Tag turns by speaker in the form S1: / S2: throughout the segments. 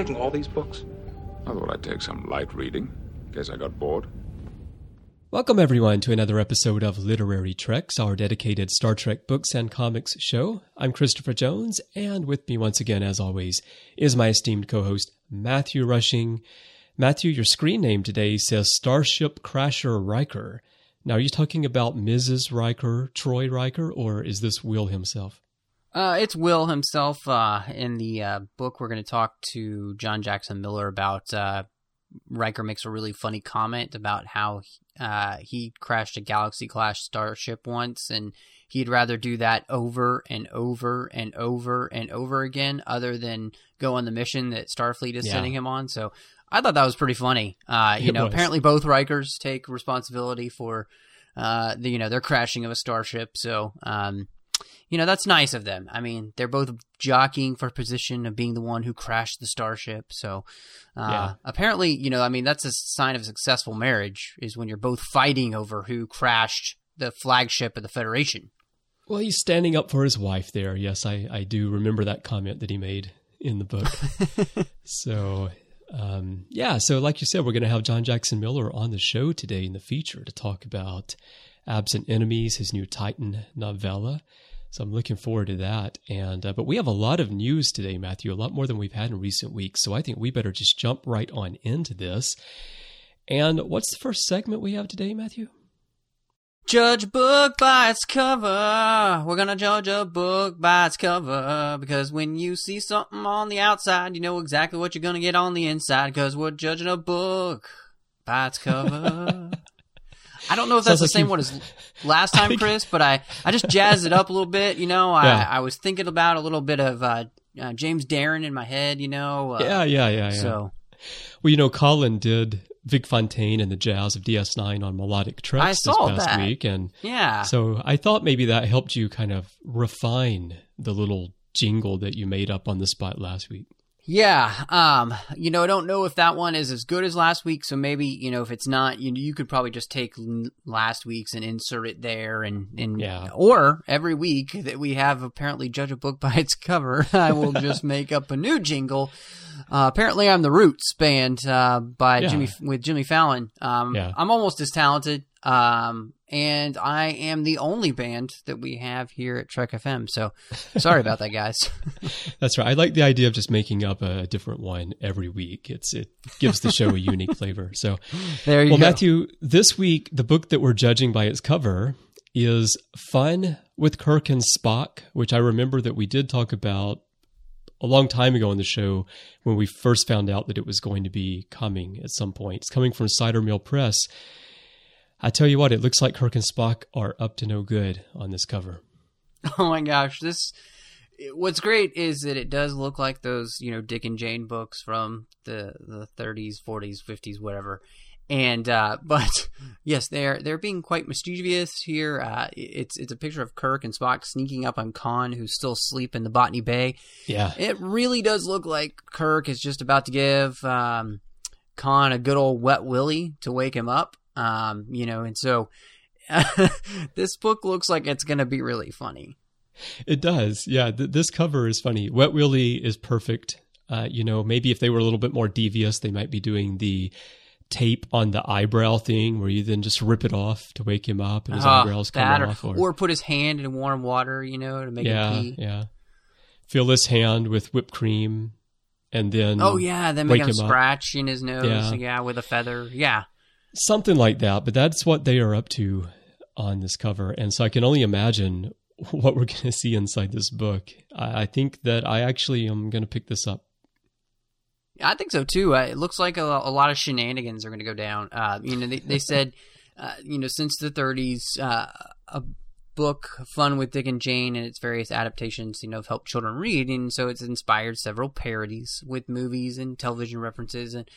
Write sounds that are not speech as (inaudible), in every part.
S1: Taking all these books?
S2: I thought I'd take some light reading, in case I got bored.
S3: Welcome, everyone, to another episode of Literary Treks, our dedicated Star Trek books and comics show. I'm Christopher Jones, and with me once again, as always, is my esteemed co host, Matthew Rushing. Matthew, your screen name today says Starship Crasher Riker. Now, are you talking about Mrs. Riker, Troi Riker, or is this Will himself?
S4: Uh, it's Will himself. Uh, in the uh, book, we're going to talk to John Jackson Miller about. Uh, Riker makes a really funny comment about how uh, he crashed a Galaxy class starship once, and he'd rather do that over and over and over and over again, other than go on the mission that Starfleet is
S3: Yeah.
S4: sending him on. So I thought that was pretty funny. Uh, you
S3: It
S4: know,
S3: was.
S4: apparently both Rikers take responsibility for, uh, the, you know, their crashing of a starship. So, um, you know that's nice of them. I mean, they're both jockeying for position of being the one who crashed the starship. So, uh,
S3: Yeah.
S4: apparently, you know, I mean, that's a sign of a successful marriage is when you're both fighting over who crashed the flagship of the Federation.
S3: Well, he's standing up for his wife there. Yes, I, I do remember that comment that he made in the book. (laughs) so, um, yeah, so like you said, we're going to have John Jackson Miller on the show today in the feature to talk about Absent Enemies, his new Titan novella. So I'm looking forward to that. And uh, but we have a lot of news today, Matthew, a lot more than we've had in recent weeks. So I think we better just jump right on into this. And what's the first segment we have today, Matthew?
S4: Judge book by its cover. We're gonna judge a book by its cover because when you see something on the outside, you know exactly what you're gonna get on the inside. Because we're judging a book by its cover. (laughs) I don't know if that's
S3: Sounds
S4: the
S3: like
S4: same
S3: you-
S4: one as (laughs) last time, Chris, but I, I just jazzed it up a little bit. You know, I,
S3: Yeah.
S4: I was thinking about a little bit of uh, uh, James Darren in my head. You know, uh,
S3: yeah, yeah, yeah, yeah.
S4: So
S3: Well, you know, Colin did Vic Fontaine and the Jazz of DS9 on Melodic Treks
S4: I saw
S3: this past
S4: that.
S3: week, and
S4: yeah,
S3: so I thought maybe that helped you kind of refine the little jingle that you made up on the spot last week.
S4: Yeah, um, you know, I don't know if that one is as good as last week, so maybe you know if it's not, you you could probably just take last week's and insert it there, and and
S3: Yeah.
S4: or every week that we have apparently judge a book by its cover, (laughs) I will just (laughs) make up a new jingle. Uh, apparently, I'm the Roots band uh, by
S3: Yeah.
S4: Jimmy with Jimmy Fallon. Um,
S3: Yeah.
S4: I'm almost as talented, um, and I am the only band that we have here at Trek FM. So sorry about that, guys. (laughs)
S3: That's right. I like the idea of just making up a different one every week. It's it gives the show a (laughs) unique flavor. So,
S4: there you go.
S3: well,
S4: go.
S3: Matthew, this week the book that we're judging by its cover is Fun with Kirk and Spock, which I remember that we did talk about a long time ago on the show when we first found out that it was going to be coming at some point. It's coming from Cider Mill Press. I tell you what, it looks like Kirk and Spock are up to no good on this cover. (laughs)
S4: Oh my gosh, this what's great is that it does look like those, you know, Dick and Jane books from the the 30s, 40s, 50s, whatever. And uh (laughs) but yes, they're they're being quite mischievous here. Uh it's it's a picture of Kirk and Spock sneaking up on Khan who's still asleep in the Botany Bay.
S3: Yeah.
S4: It really does look like Kirk is just about to give um, Khan a good old wet willy to wake him up. Um, you know, and so (laughs) this book looks like it's going to be really funny.
S3: It does. Yeah. Th- this cover is funny. Wet Willie is perfect. Uh, you know, maybe if they were a little bit more devious, they might be doing the tape on the eyebrow thing where you then just rip it off to wake him up and his
S4: Ah,
S3: eyebrows come
S4: or,
S3: off.
S4: or put his hand in warm water, you know, to make
S3: yeah,
S4: him pee.
S3: yeah. Fill his hand with whipped cream and then
S4: Oh yeah, then make him
S3: him up.
S4: scratch in his nose,
S3: Yeah.
S4: yeah. with a feather. Yeah,
S3: Something like that, but that's what they are up to on this cover. And so I can only imagine (laughs) what we're going (laughs) to see inside this book. I, I think that I actually am going to pick this up.
S4: I think so too. Uh, it looks like a, a, lot of shenanigans are going to go down. Uh, you know, they, they (laughs) said, uh, you know, since the 30s, uh, a book, Fun with Dick and Jane, and its various adaptations, you know, have helped children read, and so it's inspired several parodies with movies and television references, and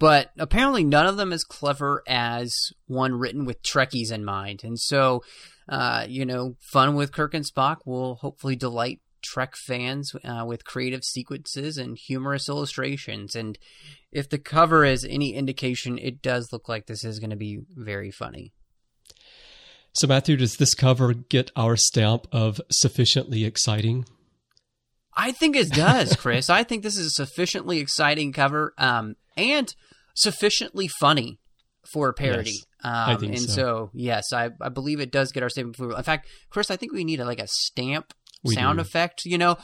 S4: but apparently none of them as clever as one written with Trekkies in mind, and so. Uh, you know, fun with Kirk and Spock will hopefully delight Trek fans uh, with creative sequences and humorous illustrations. And if the cover is any indication, it does look like this is going to be very funny.
S3: So, Matthew, does this cover get our stamp of sufficiently exciting?
S4: I think it does, Chris. I think this is a sufficiently exciting cover um, and sufficiently funny for a parody.
S3: Yes,
S4: um,
S3: I think
S4: and
S3: so.
S4: so. yes, I, I believe it does get our stamp. approval. In fact, Chris, I think we need a, like a stamp
S3: We
S4: sound
S3: do.
S4: effect. You know,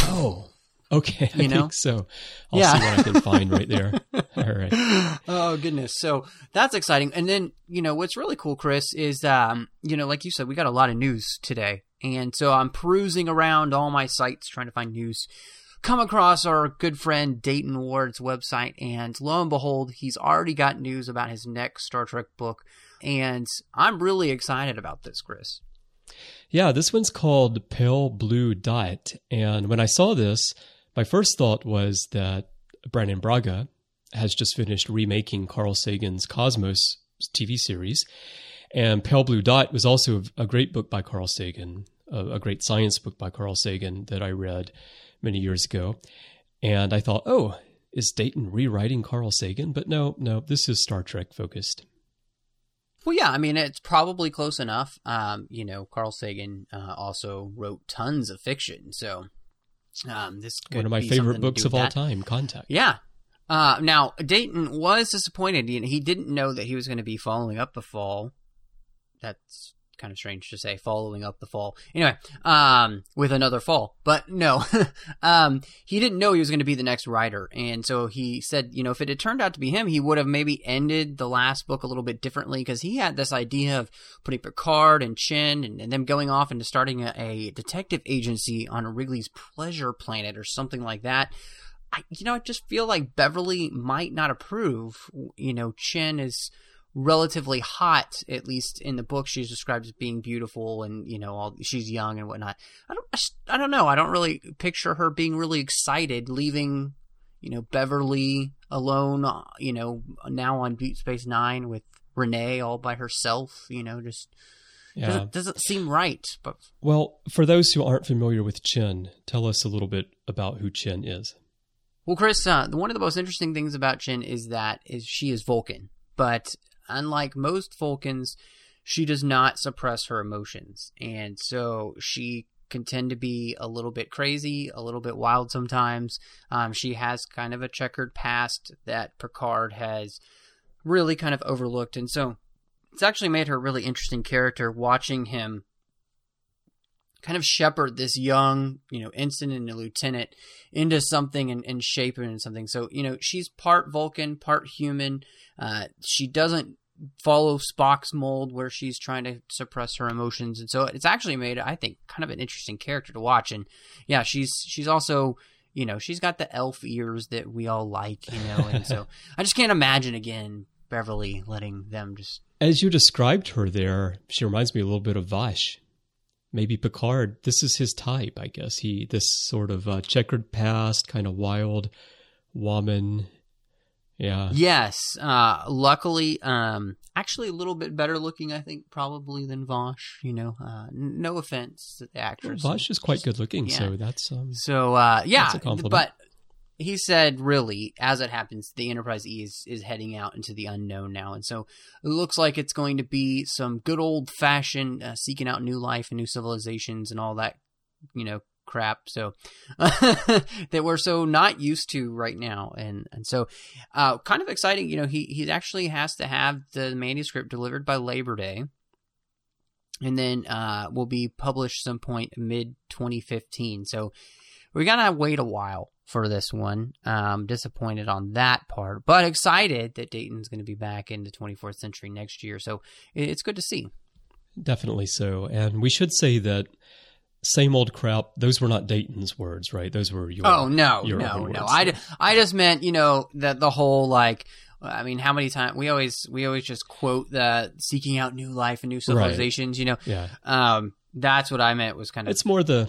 S3: Oh, okay. I
S4: You know?
S3: think so. I'll
S4: Yeah.
S3: see what I can (laughs) find right there. All right.
S4: oh goodness so that's exciting and then you know what's really cool chris is um you know like you said we got a lot of news today and so i'm perusing around all my sites trying to find news come across our good friend dayton ward's website and lo and behold he's already got news about his next star trek book and i'm really excited about this chris
S3: Yeah, this one's called Pale Blue Dot. And when I saw this, my first thought was that Brannon Braga has just finished remaking Carl Sagan's Cosmos TV series. And Pale Blue Dot was also a great book by Carl Sagan, a, great science book by Carl Sagan that I read many years ago. And I thought, oh, is Dayton rewriting Carl Sagan? But no, no, this is Star Trek focused.
S4: Well, yeah, I mean, it's probably close enough. Um, you know, Carl Sagan uh, also wrote tons of fiction, so um, this could
S3: One of my favorite books of all
S4: that.
S3: time, Contact.
S4: Yeah. Uh, now Dayton was disappointed. You know, He didn't know that he was going to be following up the fall. That's kind of strange to say, following up the fall. Anyway, um, with another fall, but no, (laughs) um, he didn't know he was going to be the next writer, and so he said, you know, if it had turned out to be him, he would have maybe ended the last book a little bit differently because he had this idea of putting Picard and Chen and, and them going off into starting a, a detective agency on Wrigley's Pleasure Planet or something like that. I, you know, I just feel like Beverly might not approve. You know, chin is relatively hot, at least in the book. She's described as being beautiful, and you know, all she's young and whatnot. I don't, I, I don't know. I don't really picture her being really excited leaving. You know, Beverly alone. uh, You know, now on Deep Space Nine with Renee all by herself. You know, just
S3: Yeah.
S4: doesn't, doesn't seem right. But
S3: Well, for those who aren't familiar with Chen, tell us a little bit about who Chen is.
S4: Well, Chris, uh, one of the most interesting things about Chen is that is she is Vulcan, but unlike most Vulcans, she does not suppress her emotions, and so she can tend to be a little bit crazy, a little bit wild sometimes. Um, she has kind of a checkered past that Picard has really kind of overlooked, and so it's actually made her a really interesting character watching him kind of shepherd this young, you know, ensign and a lieutenant into something and, and shape it into something. So, you know, she's part Vulcan, part human. Uh, she doesn't follow Spock's mold where she's trying to suppress her emotions. And so it's actually made, I think, kind of an interesting character to watch. And yeah, she's, she's also, you know, she's got the elf ears that we all like, you know, and so (laughs) I just can't imagine again Beverly letting them just
S3: As you described her there, she reminds me a little bit of Vash. Maybe Picard. This is his type, I guess. He this sort of uh, checkered past, kind of wild woman. Yeah.
S4: Yes. Uh, luckily, um, actually a little bit better looking, I think, probably than Vash. You know, uh, n- no offense to the actress.
S3: Vash is quite good looking,
S4: Yeah.
S3: so that's um
S4: So, uh, yeah,
S3: That's a compliment.
S4: but he said, really, as it happens, the Enterprise E is, is heading out into the unknown now. And so it looks like it's going to be some good old fashioned uh, seeking out new life and new civilizations and all that, you know, crap. So (laughs) that we're so not used to right now. And, and so, uh, kind of exciting, you know, he, he actually has to have the manuscript delivered by Labor Day. And then, uh, will be published some point mid 2015. So, we gotta wait a while for this one. Um, disappointed on that part, but excited that Dayton's going to be back in the 24th century next year. So it's good to see.
S3: Definitely so. And we should say that same old crap. Those were not Dayton's words, right? Those were your.
S4: Oh no,
S3: your
S4: no, no. I, I just meant you know that the whole like. I mean, how many times we always we always just quote the seeking out new life and new civilizations. You know,
S3: Yeah.
S4: um, that's what I meant was kind of
S3: It's more the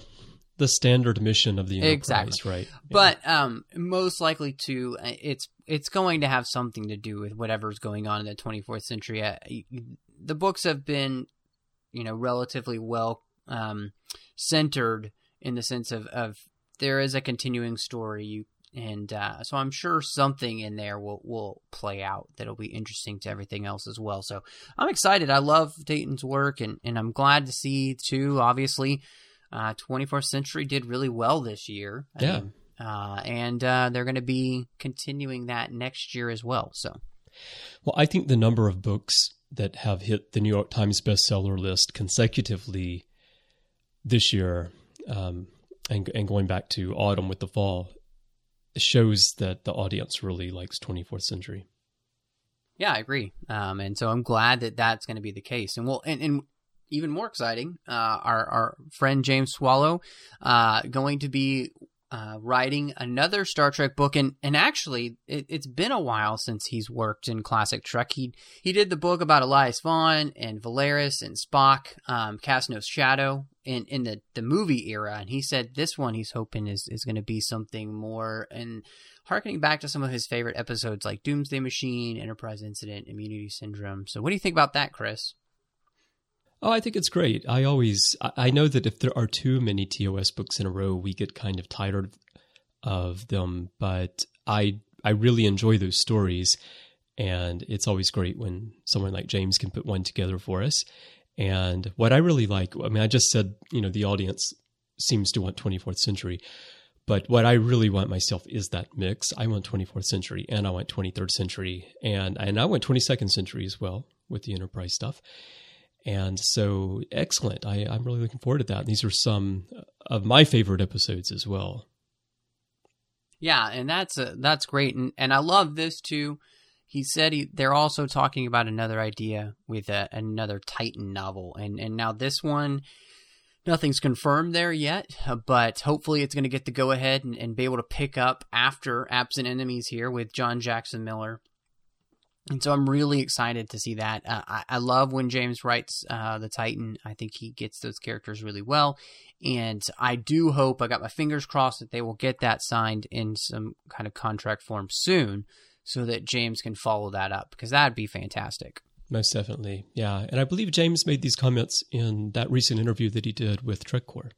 S3: the standard mission of the Enterprise,
S4: Exactly.
S3: right?
S4: but um, most likely to uh, it's it's going to have something to do with whatever's going on in the 24th century. Uh, the books have been, you know, relatively well um, centered in the sense of, of there is a continuing story. You and uh, so I'm sure something in there will will play out that'll be interesting to everything else as well. So I'm excited. I love Dayton's work, and and I'm glad to see too. Obviously, uh, 24th Century did really well this year. I
S3: Yeah.
S4: mean, uh, and uh, they're going to be continuing that next year as well. So
S3: Well, I think the number of books that have hit the New York Times bestseller list consecutively this year, um, and and going back to autumn with the fall, shows that the audience really likes 24th century.
S4: Yeah, I agree. Um, and so I'm glad that that's going to be the case. And we'll, and, and even more exciting, uh, our, our friend James Swallow, uh, going to be, uh, writing another Star Trek book. And, and actually it, it's been a while since he's worked in classic Trek. He, he did the book about Elias Vaughn and Valeris and Spock, um, Cast No Shadow in, in the, the movie era. And he said this one he's hoping is, is going to be something more and, harkening back to some of his favorite episodes like Doomsday Machine, Enterprise Incident, Immunity Syndrome. So, what do you think about that, Chris?
S3: Oh, I think it's great. I always I know that if there are too many TOS books in a row, we get kind of tired of them. But I I really enjoy those stories, and it's always great when someone like James can put one together for us. And what I really like, I mean, I just said you know the audience seems to want 24th century, but what I really want myself is that mix. I want 24th century, and I want 23rd century, and and I want 22nd century as well with the Enterprise stuff. And so, excellent. I, I'm really looking forward to that. These are some of my favorite episodes as well.
S4: Yeah, and that's a, that's great, and and I love this too. He said he, they're also talking about another idea with a, another Titan novel, and and now this one, nothing's confirmed there yet, uh, but hopefully it's going to get the go ahead and, and be able to pick up after Absent Enemies here with John Jackson Miller. And so I'm really excited to see that. Uh, I, I love when James writes uh, the Titan. I think he gets those characters really well. And I do hope, I got my fingers crossed that they will get that signed in some kind of contract form soon so that James can follow that up because that'd be fantastic.
S3: Most definitely. Yeah. And I believe James made these comments in that recent interview that he did with TrekCore.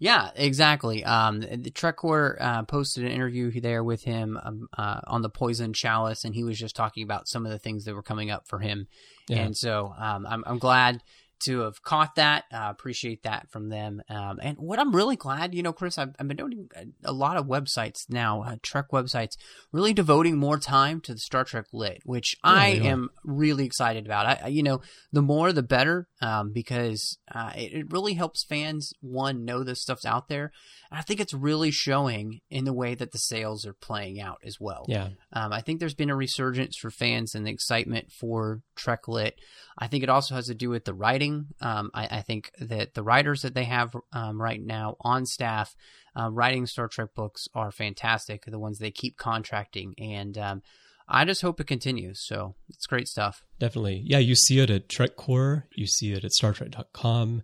S4: Yeah, exactly. Um, the Trekcore uh, posted an interview there with him um, uh, on the Poison Chalice, and he was just talking about some of the things that were coming up for him.
S3: Yeah.
S4: And so um, I'm, I'm glad to have caught that. Uh, appreciate that from them. Um, and what I'm really glad, you know, Chris, I've, I've been noting a lot of websites now, uh, Trek websites, really devoting more time to the Star Trek lit, which I
S3: are.
S4: am really excited about. I, I- you know, the more the better, um, because uh, it, it really helps fans one know this stuff's out there. And I think it's really showing in the way that the sales are playing out as well.
S3: Yeah.
S4: Um, I think there's been a resurgence for fans and the excitement for Trek Lit. I think it also has to do with the writing. Um, I, I think that the writers that they have um, right now on staff uh, writing Star Trek books are fantastic. The ones they keep contracting, and um, I just hope it continues. So it's great stuff.
S3: Definitely. Yeah. You see it at TrekCore, you see it at StarTrek.com.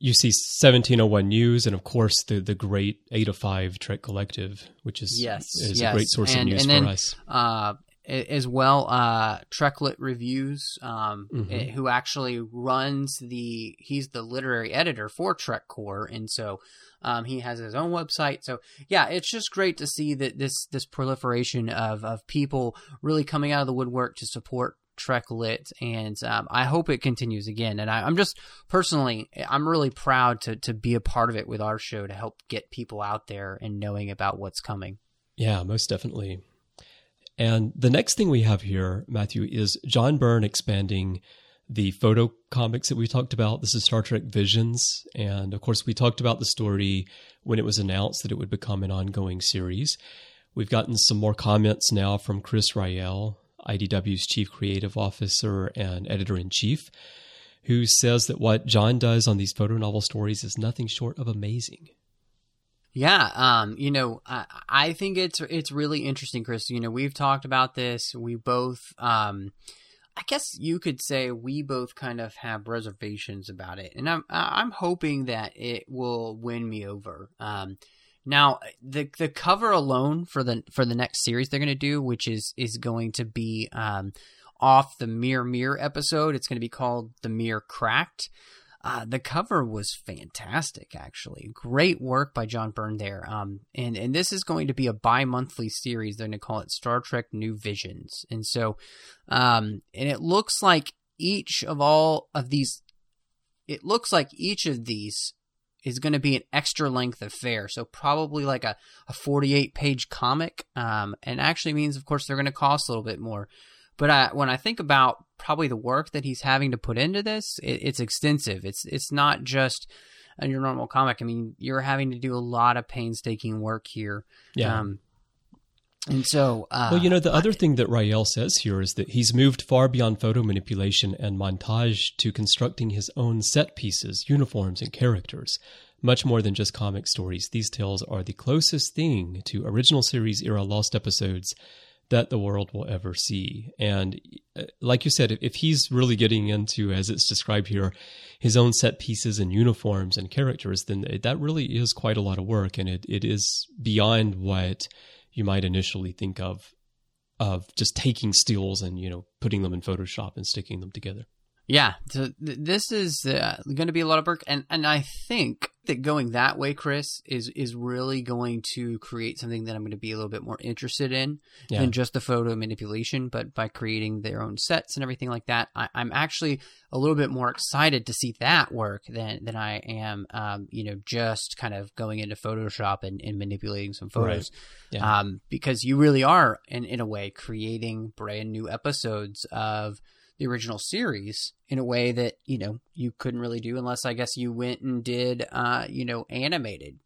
S3: You see 1701 News, and of course, the, the great 8 to 5 Trek Collective, which is,
S4: Yes,
S3: is
S4: yes.
S3: a great source
S4: And-
S3: of news
S4: and
S3: for
S4: then,
S3: us.
S4: uh, as well, uh, Treklit Reviews, um,
S3: Mhm.
S4: eh, who actually runs the, he's the literary editor for Trek Core. And so, um, he has his own website. So yeah, it's just great to see that this, this proliferation of, of people really coming out of the woodwork to support Trek Lit. And, um, I hope it continues again. And I, I'm just personally, I'm really proud to, to be a part of it with our show to help get people out there and knowing about what's coming.
S3: Yeah, most definitely. And the next thing we have here, Matthew, is John Byrne expanding the photo comics that we talked about. This is Star Trek Visions. And of course, we talked about the story when it was announced that it would become an ongoing series. We've gotten some more comments now from Chris Ryall, IDW's chief creative officer and editor in chief, who says that what John does on these photo novel stories is nothing short of amazing.
S4: Yeah, um, you know, I, I think it's it's really interesting, Chris. You know, we've talked about this. We both, um, I guess you could say, we both kind of have reservations about it, and I'm I'm hoping that it will win me over. Um, now, the the cover alone for the for the next series they're going to do, which is is going to be um, off the Mirror Mirror episode. It's going to be called The Mirror Cracked. Uh, the cover was fantastic, actually. Great work by John Byrne there. Um, and and this is going to be a bi-monthly series. They're going to call it Star Trek New Visions. And so, um, and it looks like each of all of these, it looks like each of these is going to be an extra length affair. So probably like a, a 48 page comic. Um, and actually means, of course, they're going to cost a little bit more. But I, when I think about probably the work that he's having to put into this, it, it's extensive. It's it's not just a your normal comic. I mean, you're having to do a lot of painstaking work here.
S3: Yeah.
S4: Um, and so, uh,
S3: well, you know, the other thing that Ryall says here is that he's moved far beyond photo manipulation and montage to constructing his own set pieces, uniforms, and characters. Much more than just comic stories, these tales are the closest thing to original series era lost episodes that the world will ever see. And uh, like you said, if he's really getting into, as it's described here, his own set pieces and uniforms and characters, then that really is quite a lot of work. And it, it is beyond what you might initially think of, of just taking stills and, you know, putting them in Photoshop and sticking them together.
S4: Yeah, so th- this is uh, going to be a lot of work, and and I think that going that way, Chris, is is really going to create something that I'm going to be a little bit more interested in
S3: Yeah.
S4: than just the photo manipulation, but by creating their own sets and everything like that. I, I'm actually a little bit more excited to see that work than than I am, um, you know, just kind of going into Photoshop and, and manipulating some photos,
S3: Yeah.
S4: um, because you really are, in in a way, creating brand new episodes of the original series in a way that you know you couldn't really do unless I guess you went and did uh you know animated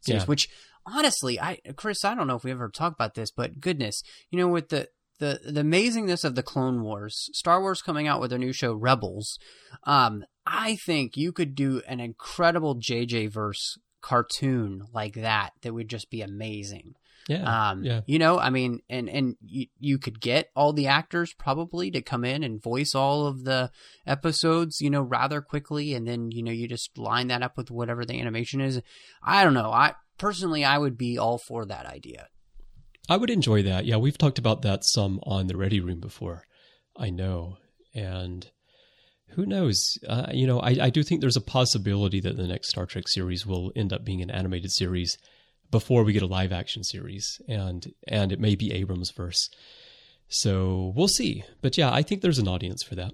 S4: series
S3: Yeah.
S4: which honestly I Chris I don't know if we ever talked about this but goodness you know with the the the amazingness of the Clone Wars Star Wars coming out with their new show Rebels um I think you could do an incredible JJ verse cartoon like that that would just be amazing
S3: Yeah.
S4: um,
S3: yeah.
S4: you know, I mean, and and you, you could get all the actors probably to come in and voice all of the episodes, you know, rather quickly, and then you know you just line that up with whatever the animation is. I don't know. I personally, I would be all for that idea.
S3: I would enjoy that. Yeah, we've talked about that some on the Ready Room before. I know. And who knows? Uh, you know, I, I do think there's a possibility that the next Star Trek series will end up being an animated series before we get a live action series, and and it may be Abrams verse. So we'll see. But yeah, I think there's an audience for that.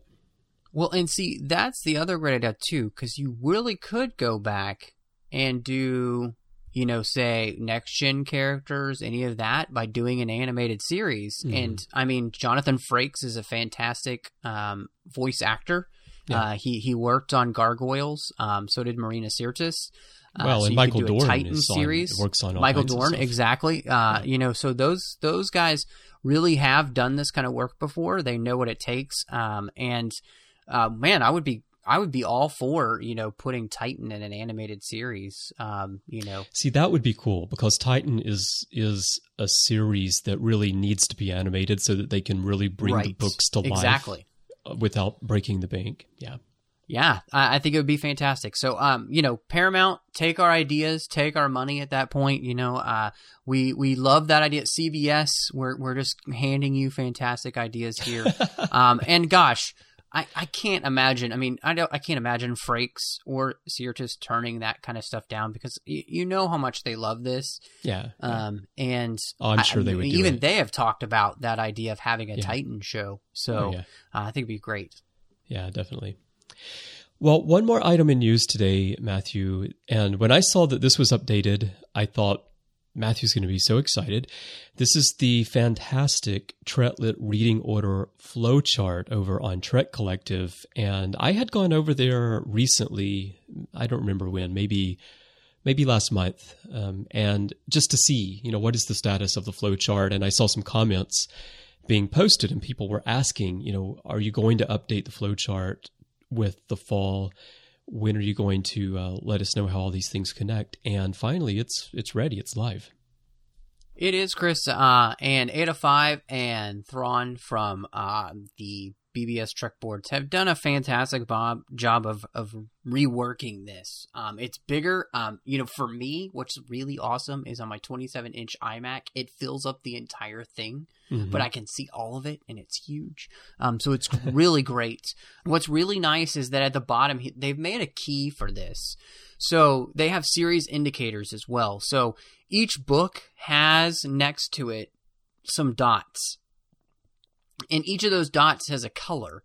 S4: Well, and see, that's the other great idea too, because you really could go back and do, you know, say next gen characters, any of that, by doing an animated series.
S3: Mhm.
S4: And I mean, Jonathan Frakes is a fantastic um, voice actor.
S3: Yeah.
S4: Uh, he he worked on Gargoyles. Um, so did Marina Sirtis. Uh,
S3: Well,
S4: so
S3: and Michael Dorn
S4: Titan
S3: is on-
S4: series.
S3: works on
S4: Michael Dorn, exactly. Uh, You know, so those those guys really have done this kind of work before. They know what it takes. Um, and uh, man, I would be I would be all for you know putting Titan in an animated series. Um, you know,
S3: See, that would be cool because Titan is is a series that really needs to be animated so that they can really bring the books to life
S4: exactly.
S3: uh, without breaking the bank. Yeah.
S4: Yeah, I, I think it would be fantastic. So, um, you know, Paramount, take our ideas, take our money at that point. You know, uh, we we love that idea. CBS, we're we're just handing you fantastic ideas here. (laughs) um, and gosh, I, I can't imagine. I mean, I don't. I can't imagine Frakes or Sirtis turning that kind of stuff down because y- you know how much they love this.
S3: Yeah.
S4: Um, and
S3: Oh, I'm
S4: I-
S3: sure they would
S4: even they have talked about that idea of having a
S3: Yeah.
S4: Titan show. So
S3: Oh, yeah.
S4: uh, I think it'd be great.
S3: Yeah, definitely. Well, one more item in news today, Matthew. And when I saw that this was updated, I thought, Matthew's going to be so excited. This is the fantastic Treklit reading order flowchart over on Trek Collective. And I had gone over there recently. I don't remember when, maybe maybe last month, um, and just to see, you know, what is the status of the flowchart. And I saw some comments being posted, and people were asking, you know, are you going to update the flowchart with the fall? when are you going to uh, let us know how all these things connect? And finally, it's it's ready. It's live.
S4: It is Chris uh, and 8of5 and Thrawn from uh, the BBS Trek boards have done a fantastic bob, job of of reworking this. Um, it's bigger. Um, you know, for me, what's really awesome is on my 27 inch iMac, it fills up the entire thing, mm-hmm. but I can see all of it, and it's huge. Um, so it's (laughs) really great. What's really nice is that at the bottom, they've made a key for this. So they have series indicators as well. So each book has next to it some dots. And each of those dots has a color.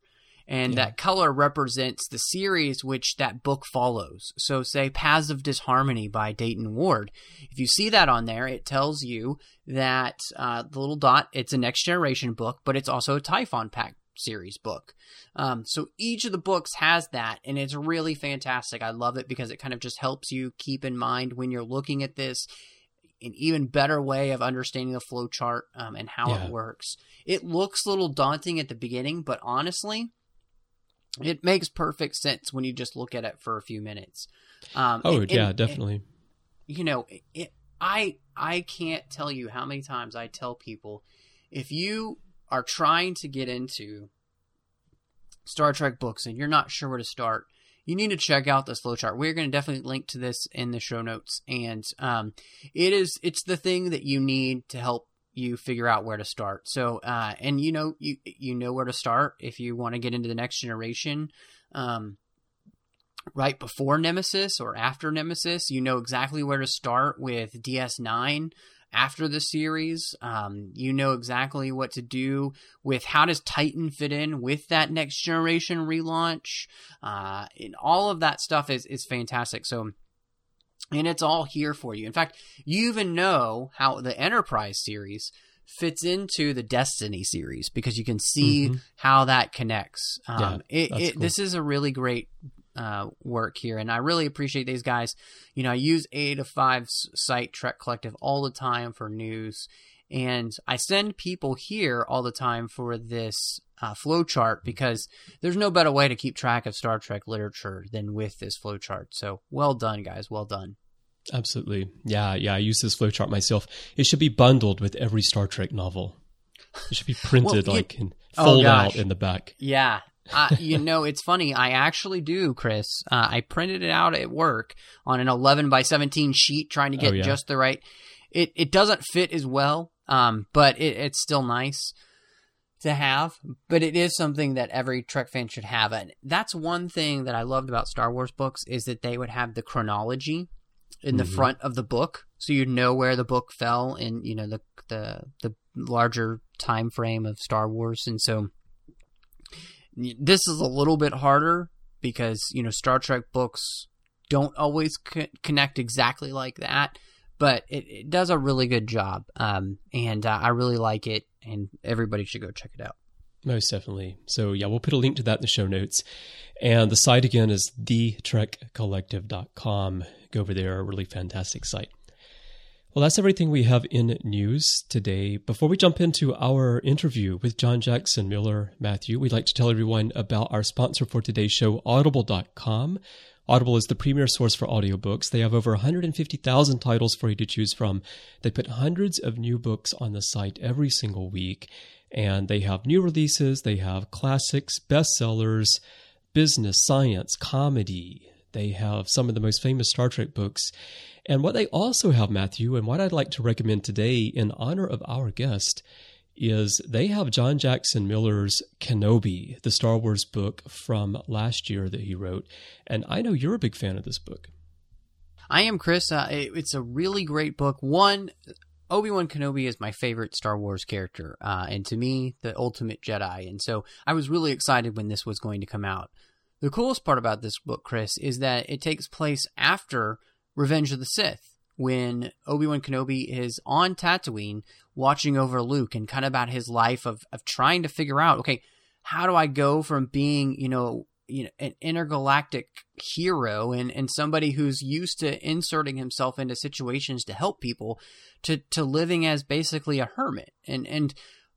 S4: And yeah. that color represents the series which that book follows. So, say Paths of Disharmony by Dayton Ward. If you see that on there, it tells you that uh, the little dot, it's a next generation book, but it's also a Typhon Pact series book. Um, so each of the books has that, and it's really fantastic. I love it because it kind of just helps you keep in mind when you're looking at this an even better way of understanding the flow chart um, and how yeah. it works. It looks a little daunting at the beginning, but honestly, it makes perfect sense when you just look at it for a few minutes.
S3: Um, oh and, yeah, and, definitely.
S4: And, you know, it, I I can't tell you how many times I tell people if you are trying to get into Star Trek books and you're not sure where to start, you need to check out this flowchart. We're going to definitely link to this in the show notes, and um, it is it's the thing that you need to help you figure out where to start. So, uh, and you know you you know where to start if you want to get into the next generation. Um, right before Nemesis or after Nemesis, you know exactly where to start with DS9 after the series. Um, you know exactly what to do with how does Titan fit in with that next generation relaunch. Uh, and all of that stuff is is fantastic. So. And it's all here for you. In fact, you even know how the Enterprise series fits into the Destiny series because you can see mm-hmm. how that connects. Um, yeah, it, it, cool. This is a really great uh, work here, and I really appreciate these guys. You know, I use 8of5's site Trek Collective all the time for news, and I send people here all the time for this uh, flowchart because there's no better way to keep track of Star Trek literature than with this flowchart. So well done, guys. Well done.
S3: Absolutely. Yeah, yeah. I use this flowchart myself. It should be bundled with every Star Trek novel. It should be (laughs) printed well, like and oh, fold oh, out in the back.
S4: Yeah, uh, (laughs) you know, it's funny. I actually do, Chris. Uh, I printed it out at work on an 11 by 17 sheet, trying to get oh, yeah. just the right. It it doesn't fit as well, um, but it, it's still nice to have. But it is something that every Trek fan should have, and that's one thing that I loved about Star Wars books is that they would have the chronology in the mm-hmm. front of the book, so you'd know where the book fell in you know the the the larger time frame of Star Wars, and so this is a little bit harder because, you know, Star Trek books don't always co- connect exactly like that, but it, it does a really good job. Um, and uh, I really like it, and everybody should go check it out.
S3: Most definitely. So, yeah, we'll put a link to that in the show notes. And the site again is thetrekcollective.com. Go over there, a really fantastic site. Well, that's everything we have in news today. Before we jump into our interview with John Jackson Miller Matthew, we'd like to tell everyone about our sponsor for today's show, Audible.com. Audible is the premier source for audiobooks. They have over 150,000 titles for you to choose from. They put hundreds of new books on the site every single week, and they have new releases, they have classics, bestsellers, business, science, comedy. They have some of the most famous Star Trek books and what they also have, Matthew, and what I'd like to recommend today in honor of our guest, is they have John Jackson Miller's Kenobi, the Star Wars book from last year that he wrote. And I know you're a big fan of this book.
S4: I am, Chris. Uh, it's a really great book. One, Obi Wan Kenobi is my favorite Star Wars character, uh, and to me, the ultimate Jedi. And so I was really excited when this was going to come out. The coolest part about this book, Chris, is that it takes place after Revenge of the Sith, when Obi Wan Kenobi is on Tatooine watching over Luke and kind of about his life of of trying to figure out, okay, how do I go from being, you know, you know, an intergalactic hero and, and somebody who's used to inserting himself into situations to help people to, to living as basically a hermit and, and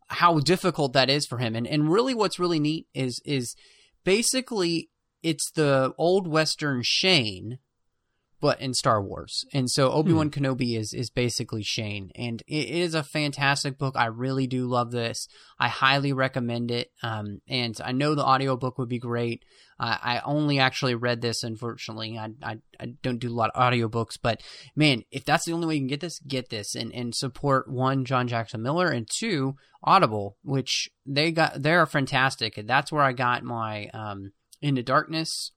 S4: how difficult that is for him. And, and really what's really neat is, is basically it's the old Western Shane but in Star Wars. And so Obi Wan hmm. Kenobi is is basically Shane, and it is a fantastic book. I really do love this. I highly recommend it. Um, and I know the audiobook would be great. Uh, I only actually read this, unfortunately. I, I, I don't do a lot of audiobooks, but man, if that's the only way you can get this, get this and, and support one, John Jackson Miller, and two, Audible, which they got, they're fantastic. And that's where I got my, um, Into Darkness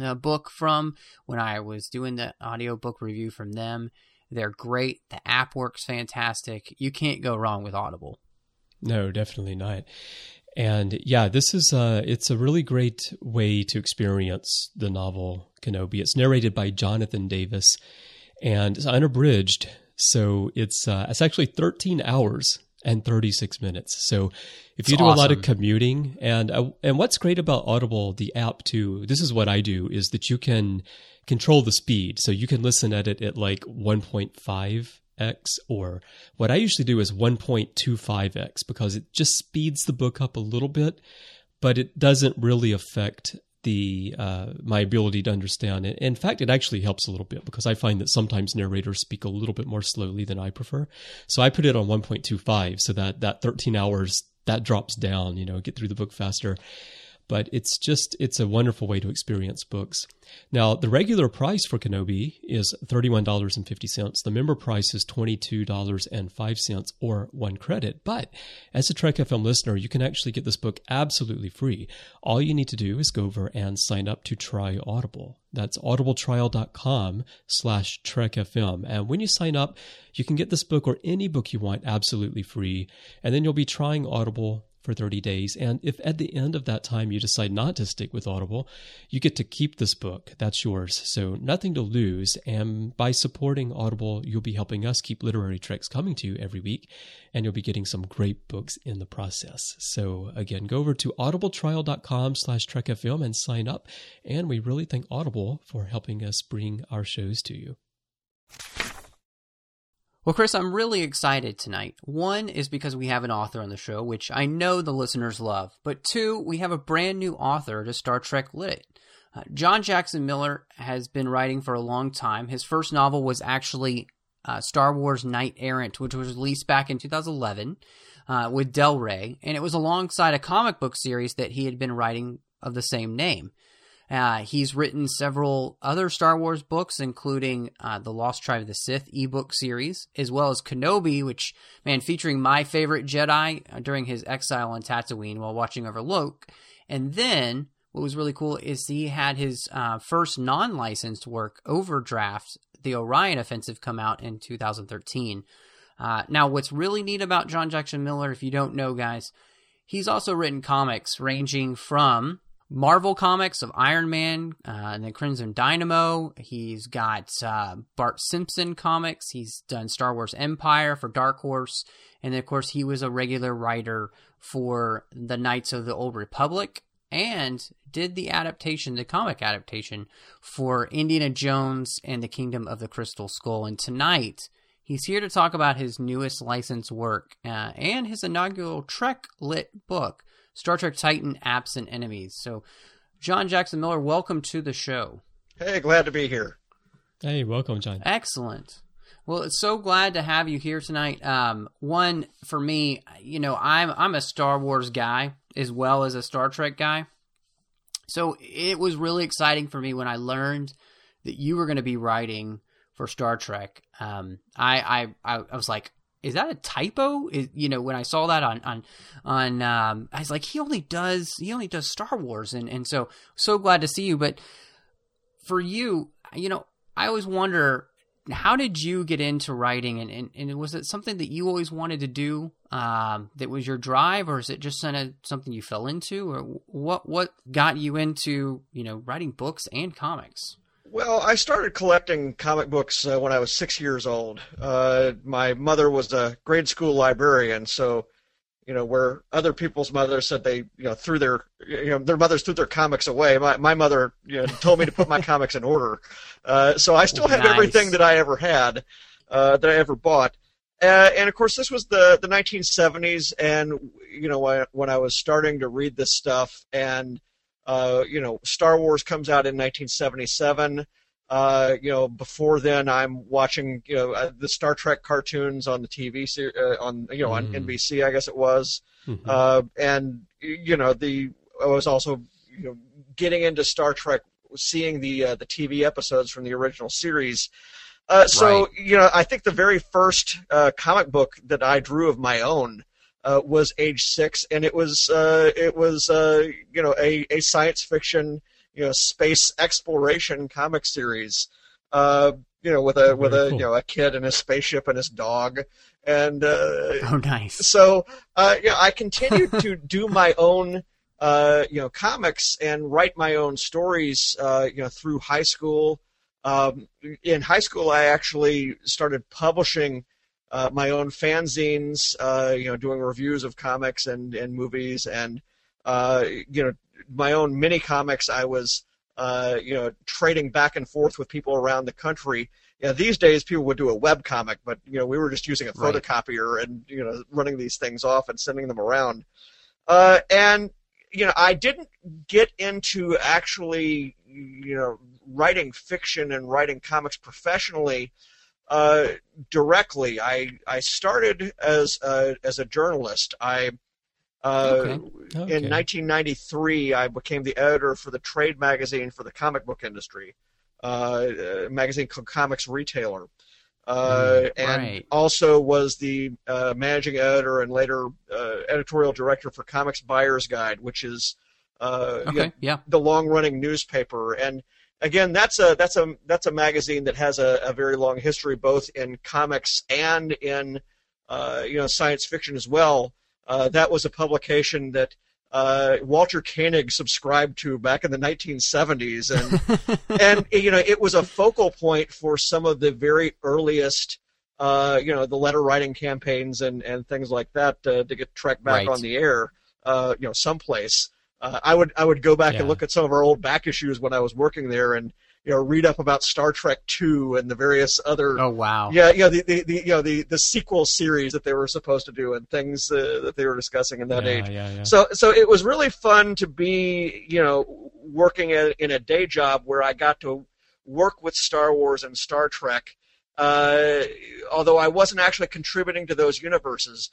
S4: uh, book from when I was doing the audiobook review from them. They're great. The app works fantastic. You can't go wrong with Audible.
S3: No, definitely not. And yeah, this is uh it's a really great way to experience the novel Kenobi. It's narrated by Jonathan Davis and it's unabridged. So it's uh it's actually 13 hours and 36 minutes. So if you do awesome. a lot of commuting and uh, and what's great about Audible the app too, this is what I do is that you can control the speed. So you can listen at it at like 1.5x or what I usually do is 1.25x because it just speeds the book up a little bit, but it doesn't really affect the uh, my ability to understand it. In fact, it actually helps a little bit because I find that sometimes narrators speak a little bit more slowly than I prefer. So I put it on 1.25 so that that 13 hours that drops down, you know, get through the book faster but it's just it's a wonderful way to experience books. Now, the regular price for Kenobi is $31.50. The member price is $22.05 or 1 credit. But as a Trek FM listener, you can actually get this book absolutely free. All you need to do is go over and sign up to try Audible. That's audibletrial.com slash trekfm. And when you sign up, you can get this book or any book you want absolutely free. And then you'll be trying Audible for 30 days. And if at the end of that time you decide not to stick with Audible, you get to keep this book. That's yours. So nothing to lose. And by supporting Audible, you'll be helping us keep literary treks coming to you every week. And you'll be getting some great books in the process. So again, go over to audibletrial.com slash trekfm and sign up. And we really thank Audible for helping us bring our shows to you.
S4: Well, Chris, I'm really excited tonight. One is because we have an author on the show, which I know the listeners love. But two, we have a brand new author to Star Trek Lit. Uh, John Jackson Miller has been writing for a long time. His first novel was actually uh, Star Wars Knight Errant, which was released back in 2011 uh, with Del Rey, and it was alongside a comic book series that he had been writing of the same name. Uh, he's written several other Star Wars books, including uh, the Lost Tribe of the Sith ebook series, as well as Kenobi, which, man, featuring my favorite Jedi uh, during his exile on Tatooine while watching over Luke. And then, what was really cool is he had his uh, first non licensed work, Overdraft, the Orion Offensive, come out in 2013. Uh, now, what's really neat about John Jackson Miller, if you don't know, guys, he's also written comics ranging from Marvel comics of Iron Man uh, and the Crimson Dynamo. He's got uh, Bart Simpson comics. He's done Star Wars Empire for Dark Horse. And of course, he was a regular writer for the Knights of the Old Republic and did the adaptation, the comic adaptation for Indiana Jones and the Kingdom of the Crystal Skull. And tonight, he's here to talk about his newest licensed work uh, and his inaugural Trek lit book Star Trek Titan Absent Enemies. So, John Jackson Miller, welcome to the show.
S1: Hey, glad to be here.
S3: Hey, welcome, John.
S4: Excellent. Well, it's so glad to have you here tonight. Um, one for me, you know, I'm I'm a Star Wars guy as well as a Star Trek guy. So it was really exciting for me when I learned that you were going to be writing for Star Trek. Um, I, I I was like, is that a typo? Is, you know, when I saw that on on on, um, I was like, he only does he only does Star Wars, and and so so glad to see you. But for you, you know, I always wonder how did you get into writing, and and, and was it something that you always wanted to do? Um, that was your drive, or is it just kind of something you fell into, or what what got you into you know writing books and comics?
S1: Well, I started collecting comic books uh, when I was six years old. Uh, my mother was a grade school librarian, so you know where other people's mothers said they you know threw their you know their mothers threw their comics away. My my mother you know told me to put my (laughs) comics in order. Uh, so I still have
S4: Nice.
S1: everything that I ever had, uh, that I ever bought. Uh, and of course, this was the, the 1970s, and you know when, when I was starting to read this stuff, and uh, you know Star Wars comes out in 1977. Uh, you know, before then, I'm watching you know uh, the Star Trek cartoons on the TV ser- uh, on you know on
S3: Mm.
S1: NBC, I guess it was,
S3: Mhm.
S1: uh, and you know the I was also you know getting into Star Trek, seeing the uh, the TV episodes from the original series. Uh, so
S4: Right.
S1: you know, I think the very first uh, comic book that I drew of my own uh, was age six, and it was uh, it was uh, you know a, a science fiction you know space exploration comic series. Uh, you know, with a with
S3: Very
S1: a
S3: cool.
S1: you know a kid and his spaceship and his dog, and uh,
S4: Oh, nice.
S1: so uh, you know, I continued to (laughs) do my own uh, you know comics and write my own stories uh, you know through high school. Um, in high school, I actually started publishing uh, my own fanzines, uh, you know, doing reviews of comics and, and movies, and uh, you know, my own mini comics. I was uh, you know trading back and forth with people around the country. You know, these days people would do a web comic, but you know we were just using a
S4: Right.
S1: photocopier and you know running these things off and sending them around. Uh, and you know, I didn't get into actually you know writing fiction and writing comics professionally uh, directly. I I started as a, as a journalist. I uh,
S4: Okay.
S3: Okay.
S1: in 1993, I became the editor for the trade magazine for the comic book industry, uh, a magazine called Comics Retailer, uh, and
S4: right.
S1: also was the uh, managing editor and later uh, editorial director for Comics Buyer's Guide, which is uh, you know,
S4: Yeah.
S1: the long-running newspaper. And again, that's a that's a that's a magazine that has a, a very long history, both in comics and in uh, you know science fiction as well. Uh, that was a publication that uh, Walter Koenig subscribed to back in the 1970s, and (laughs) and you know it was a focal point for some of the very earliest. Uh, you know the letter writing campaigns and, and things like that uh, to get Trek back
S4: Right.
S1: on the air. Uh, you know, someplace. Uh, I would I would go back
S3: Yeah.
S1: and look at some of our old back issues when I was working there, and you know read up about Star Trek Two and the various other
S4: Oh wow.
S1: yeah yeah the, the, the you know the the sequel series that they were supposed to do and things uh, that they were discussing in that
S3: yeah,
S1: age.
S3: Yeah, yeah.
S1: So so it was really fun to be you know working in, in a day job where I got to work with Star Wars and Star Trek. Uh, although I wasn't actually contributing to those universes,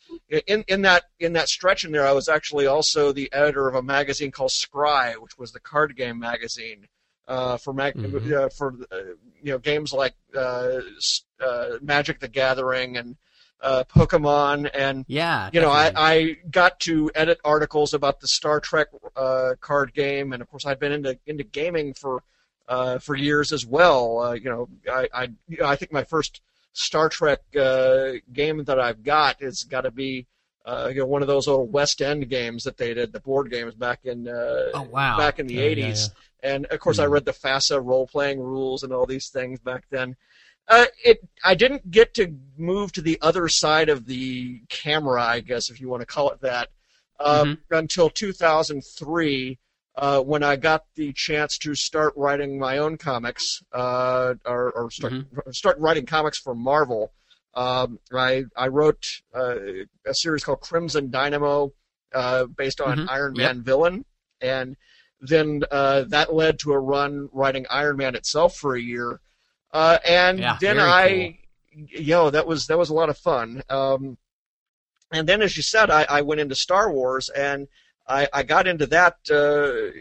S1: in in that in that stretch in there, I was actually also the editor of a magazine called Scrye, which was the card game magazine uh, for mag-
S3: Mhm.
S1: uh, for uh, you know games like uh, uh, Magic the Gathering and uh, Pokemon and
S4: Yeah.
S1: you know, I. I got to edit articles about the Star Trek uh, card game, and of course, I'd been into into gaming for uh, for years as well. Uh, you know, I I, you know, I think my first Star Trek uh, game that I've got has got to be uh, you know one of those old West End games that they did, the board games back in uh,
S4: Oh, wow.
S1: back in the
S3: Yeah, yeah,
S1: eighties. And of course,
S3: Hmm.
S1: I read the FASA role playing rules and all these things back then. Uh, it I didn't get to move to the other side of the camera, I guess if you want to call it that, uh,
S4: Mm-hmm.
S1: until 2003, uh, when I got the chance to start writing my own comics, uh, or, or start
S4: Mm-hmm.
S1: start writing comics for Marvel. Um, I I wrote uh, a series called Crimson Dynamo, uh, based on
S4: Mhm.
S1: Iron
S4: Yep.
S1: Man villain, and then uh, that led to a run writing Iron Man itself for a year, uh, and
S4: Yeah,
S1: then I, you know, that was that was a lot of fun. Um, and then, as you said, I, I went into Star Wars, and I, I got into that, uh,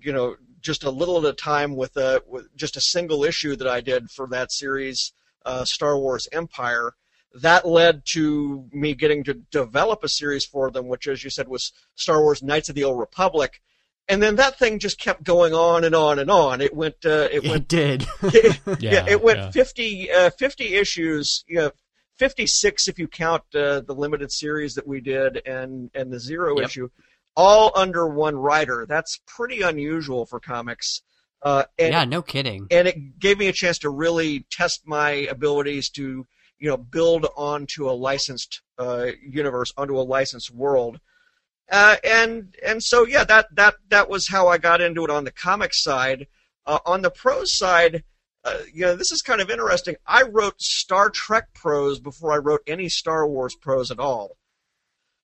S1: you know, just a little at a time with a with just a single issue that I did for that series, uh, Star Wars Empire. That led to me getting to develop a series for them, which, as you said, was Star Wars Knights of the Old Republic. And then that thing just kept going on and on and on. It went. Uh, it went (laughs)
S4: it did. (laughs)
S1: yeah, it went
S3: yeah.
S1: 50, uh, 50 issues, you know, 56 if you count uh, the limited series that we did and, and the zero
S4: Yep.
S1: issue, all under one writer. That's pretty unusual for comics. Uh, and,
S4: yeah, no kidding.
S1: and it gave me a chance to really test my abilities to, you know, build onto a licensed uh, universe, onto a licensed world. Uh, and and so yeah, that that that was how I got into it on the comic side. Uh, on the prose side, uh, you know, this is kind of interesting. I wrote Star Trek prose before I wrote any Star Wars prose at all.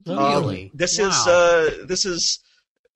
S3: Oh,
S4: Really?
S1: This
S4: Wow.
S1: is uh, this is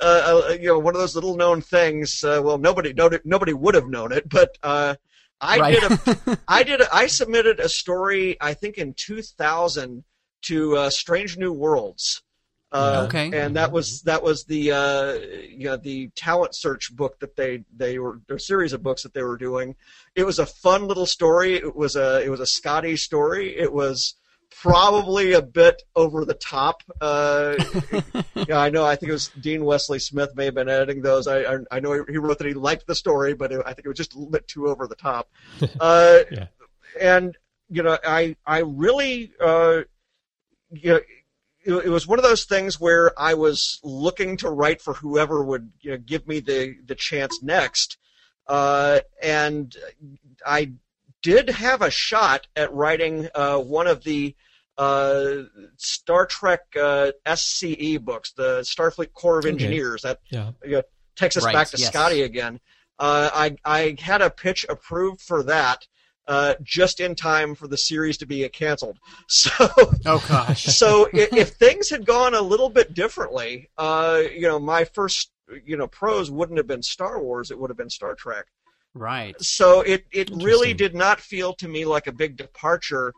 S1: uh, uh, you know one of those little known things. Uh, well, nobody nobody would have known it, but uh, I
S4: right.
S1: did a (laughs) I did a, I submitted a story I think in 2000 to uh, Strange New Worlds. Uh,
S4: Okay.
S1: And that was that was the uh, you know the talent search book that they they were their series of books that they were doing. It was a fun little story. It was a it was a Scotty story. It was probably a bit over the top. Uh, (laughs) yeah, I know. I think it was Dean Wesley Smith may have been editing those. I I, I know he wrote that he liked the story, but it, I think it was just a little bit too over the top. (laughs) Uh,
S3: Yeah.
S1: And you know, I I really uh, you know. It it was one of those things where I was looking to write for whoever would you know, give me the, the chance next, uh, and I did have a shot at writing uh, one of the uh, Star Trek uh, SCE books, the Starfleet Corps of
S3: Okay.
S1: Engineers. That
S3: Yeah.
S1: you know, takes us
S4: Right,
S1: back to
S4: yes.
S1: Scotty again. Uh, I I had a pitch approved for that uh, just in time for the series to be canceled. (laughs) So
S4: oh gosh. (laughs)
S1: so if, if things had gone a little bit differently, uh, you know, my first you know prose wouldn't have been Star Wars; it would have been Star Trek.
S4: Right.
S1: So it it really did not feel to me like a big departure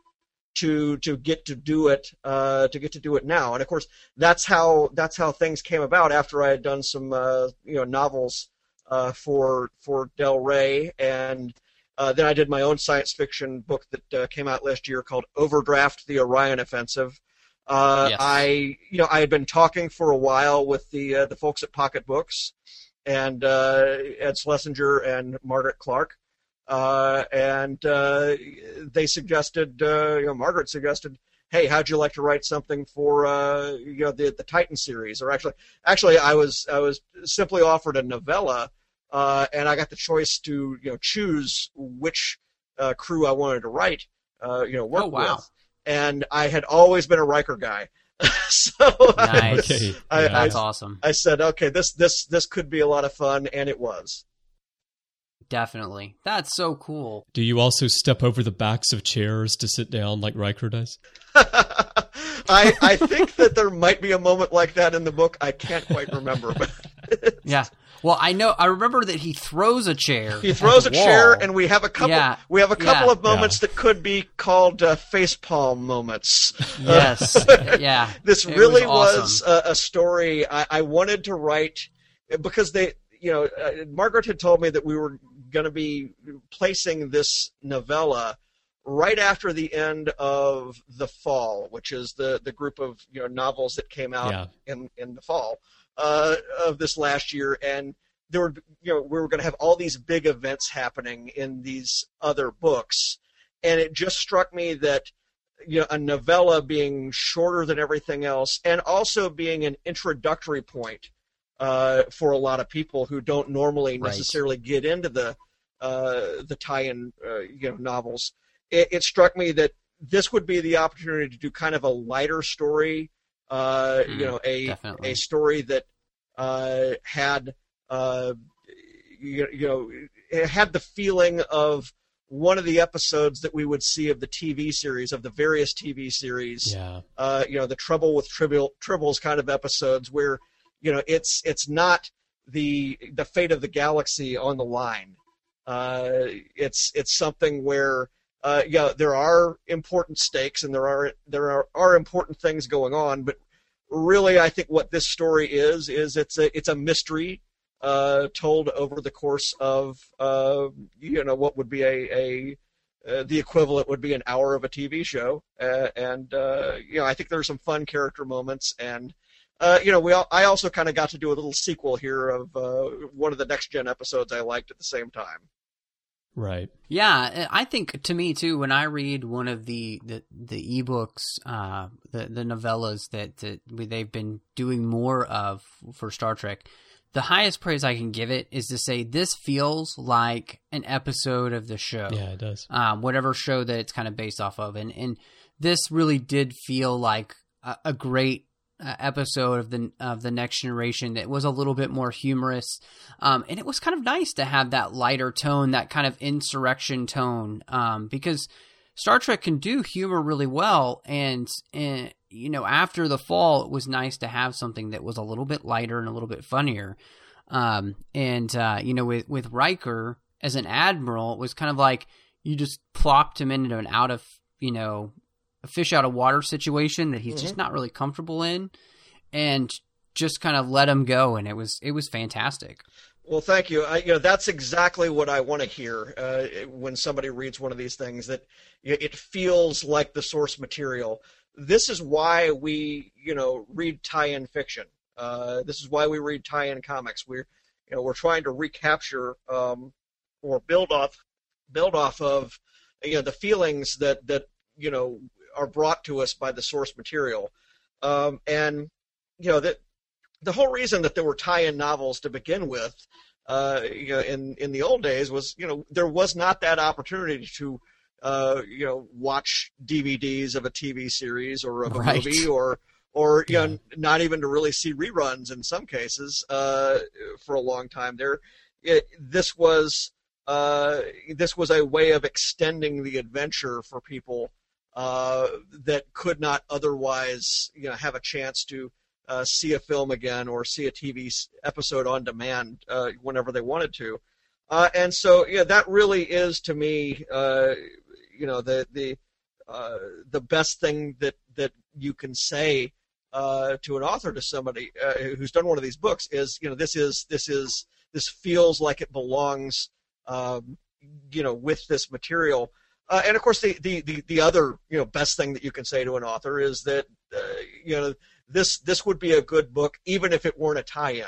S1: to to get to do it uh, to get to do it now. And of course, that's how that's how things came about after I had done some uh, you know novels uh, for for Del Rey and. Uh, then I did my own science fiction book that uh, came out last year called Overdraft: The Orion Offensive. Uh,
S4: Yes.
S1: I, you know, I had been talking for a while with the uh, the folks at Pocket Books, and uh, Ed Schlesinger and Margaret Clark, uh, and uh, they suggested, uh, you know, Margaret suggested, hey, how'd you like to write something for, uh, you know, the the Titan series? Or actually, actually, I was I was simply offered a novella, uh, and I got the choice to, you know, choose which uh, crew I wanted to write, uh, you know, work
S4: Oh, wow.
S1: with. And I had always been a Riker guy, (laughs) so I,
S4: Nice.
S3: Okay.
S1: I-
S3: yeah.
S4: That's awesome.
S1: I said, okay, this this this could be a lot of fun, and it was.
S4: Definitely. That's so cool.
S3: Do you also step over the backs of chairs to sit down like Riker does? (laughs)
S1: I I think that there might be a moment like that in the book. I can't quite remember, but (laughs)
S4: Yeah. Well, I know. I remember that he throws a chair.
S1: he throws a
S4: at
S1: chair, and we have a couple.
S4: Yeah,
S1: We have a couple
S4: yeah.
S1: of moments that could be called uh, facepalm moments. (laughs)
S4: yes. yeah. (laughs)
S1: this
S4: It
S1: really
S4: was
S1: was, a, a story I, I wanted to write because they, you know, uh, Margaret had told me that we were going to be placing this novella right after the end of the fall, which is the the group of you know novels that came out
S3: Yeah.
S1: in in the fall uh, of this last year, and there were you know we were going to have all these big events happening in these other books, and it just struck me that you know a novella being shorter than everything else, and also being an introductory point uh, for a lot of people who don't normally
S4: Right.
S1: necessarily get into the uh, the tie-in uh, you know novels. It, it struck me that this would be the opportunity to do kind of a lighter story, uh,
S4: Mm,
S1: you know, a
S4: definitely.
S1: a story that uh, had uh, you, you know it had the feeling of one of the episodes that we would see of the TV series of the various TV series
S3: Yeah.
S1: uh, you know, the trouble with trivial tribbles kind of episodes where, you know, it's it's not the the fate of the galaxy on the line. Uh, it's it's something where uh, yeah, there are important stakes and there are there are, are important things going on, but really, I think what this story is is it's a it's a mystery uh, told over the course of uh, you know what would be a, a uh, the equivalent would be an hour of a TV show, uh, and uh, you know I think there are some fun character moments, and you know we all, I also kind of got to do a little sequel here of one of the next gen episodes I liked at the same time.
S3: Right.
S4: Yeah, I think to me too. When I read one of the the, the ebooks, uh, the the novellas that, that we- they've been doing more of for Star Trek, the highest praise I can give it is to say this feels like an episode of the show.
S3: Yeah, it does.
S4: Um, whatever show that it's kind of based off of, and and this really did feel like a, a great uh, episode of the of the next generation that was a little bit more humorous. Um, and it was kind of nice to have that lighter tone that kind of insurrection tone um, because star trek can do humor really well. And, and you know after the fall it was nice to have something that was a little bit lighter and a little bit funnier. Um, and uh, you know with with Riker as an admiral it was kind of like you just plopped him into an out of you know a fish out of water situation that he's mm-hmm. just not really comfortable in, and just kind of let him go, and it was it was fantastic.
S1: Well, thank you. I, you know, that's exactly what I want to hear uh, when somebody reads one of these things. That it feels like the source material. This is why we, you know, read tie-in fiction. Uh, this is why we read tie-in comics. We're, you know, we're trying to recapture um, or build off, build off of, you know, the feelings that that you know are brought to us by the source material. Um, and you know that the whole reason that there were tie-in novels to begin with, uh, you know, in in the old days was you know there was not that opportunity to uh, you know watch DVDs of a TV series or of a right. movie or or you yeah. know not even to really see reruns in some cases uh, for a long time there. It, this was uh, this was a way of extending the adventure for people uh, that could not otherwise you know have a chance to uh, see a film again or see a TV episode on demand uh, whenever they wanted to. Uh, and so yeah, that really is to me uh, you know the the the best thing that that you can say to an author to somebody who's done one of these books is you know this is this is this feels like it belongs um, you know with this material uh, and of course, the, the, the, the, other you know best thing that you can say to an author is that uh, you know this this would be a good book even if it weren't a tie-in,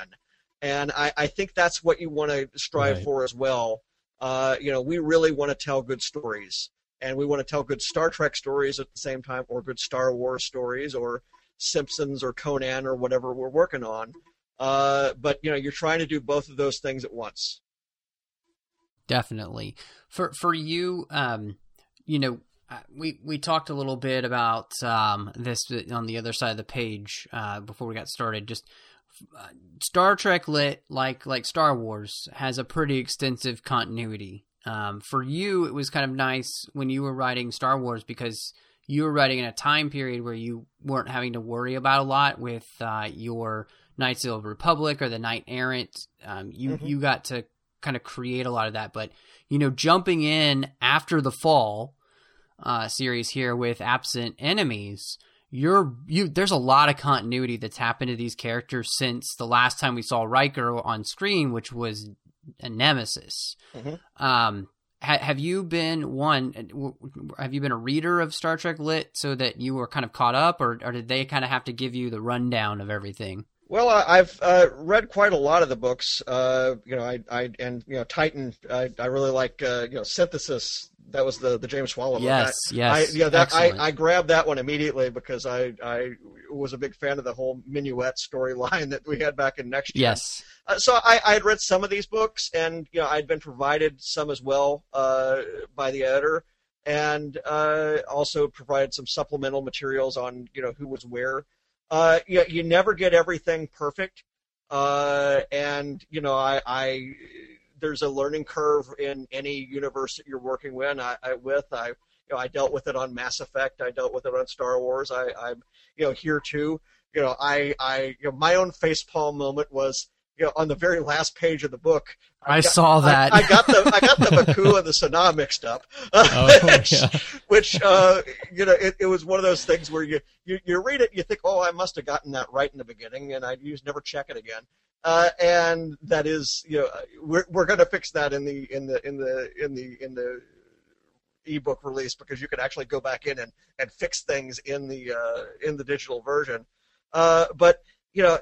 S1: and I, I think that's what you want to strive right. for as well. Uh, you know, we really want to tell good stories, and we want to tell good Star Trek stories at the same time, or good Star Wars stories, or Simpsons, or Conan, or whatever we're working on. Uh, but you know, you're trying to do both of those things at once.
S4: Definitely. For for you, um, you know, uh, we we talked a little bit about um, this on the other side of the page uh, before we got started. Just uh, Star Trek lit like like Star Wars has a pretty extensive continuity. Um, for you, it was kind of nice when you were writing Star Wars because you were writing in a time period where you weren't having to worry about a lot with uh, your Knights of the Republic or the Knight Errant. Um, you mm-hmm. you got to kind of create a lot of that, but you know, jumping in after the fall uh, series here with absent enemies, you're you. There's a lot of continuity that's happened to these characters since the last time we saw Riker on screen, which was a Nemesis. Mm-hmm. Um, ha- have you been one? Have you been a reader of Star Trek Lit so that you were kind of caught up, or, or did they kind of have to give you the rundown of everything?
S1: Well, I've uh, read quite a lot of the books. Uh, you know, I, I and you know Titan. I, I really like uh, you know Synthesis. That was the the James Swallow book.
S4: Yes,
S1: I,
S4: yes.
S1: I, you know, that, I, I grabbed that one immediately because I I was a big fan of the whole minuet storyline (laughs) that we had back in Next Gen.
S4: Yes.
S1: Uh, so I, I had read some of these books, and you know I'd been provided some as well uh, by the editor, and uh, also provided some supplemental materials on you know who was where uh, you, you never get everything perfect. Uh, and you know, I, I there's a learning curve in any universe that you're working with. I, I with I you know I dealt with it on Mass Effect. I dealt with it on Star Wars. I, I'm you know here too. You know, I I you know my own facepalm moment was you know, on the very last page of the book.
S4: I, I got, saw that.
S1: I, I, got the I got the M'Ku and the Sanaa mixed up, (laughs) oh, (laughs) which, yeah. which uh, you know it, it, was one of those things where you, you you read it, you think, oh, I must have gotten that right in the beginning, and I just never check it again. Uh, and that is, you know, we're we're going to fix that in the in the in the in the in the ebook release because you can actually go back in and, and fix things in the uh, in the digital version. Uh, but you know,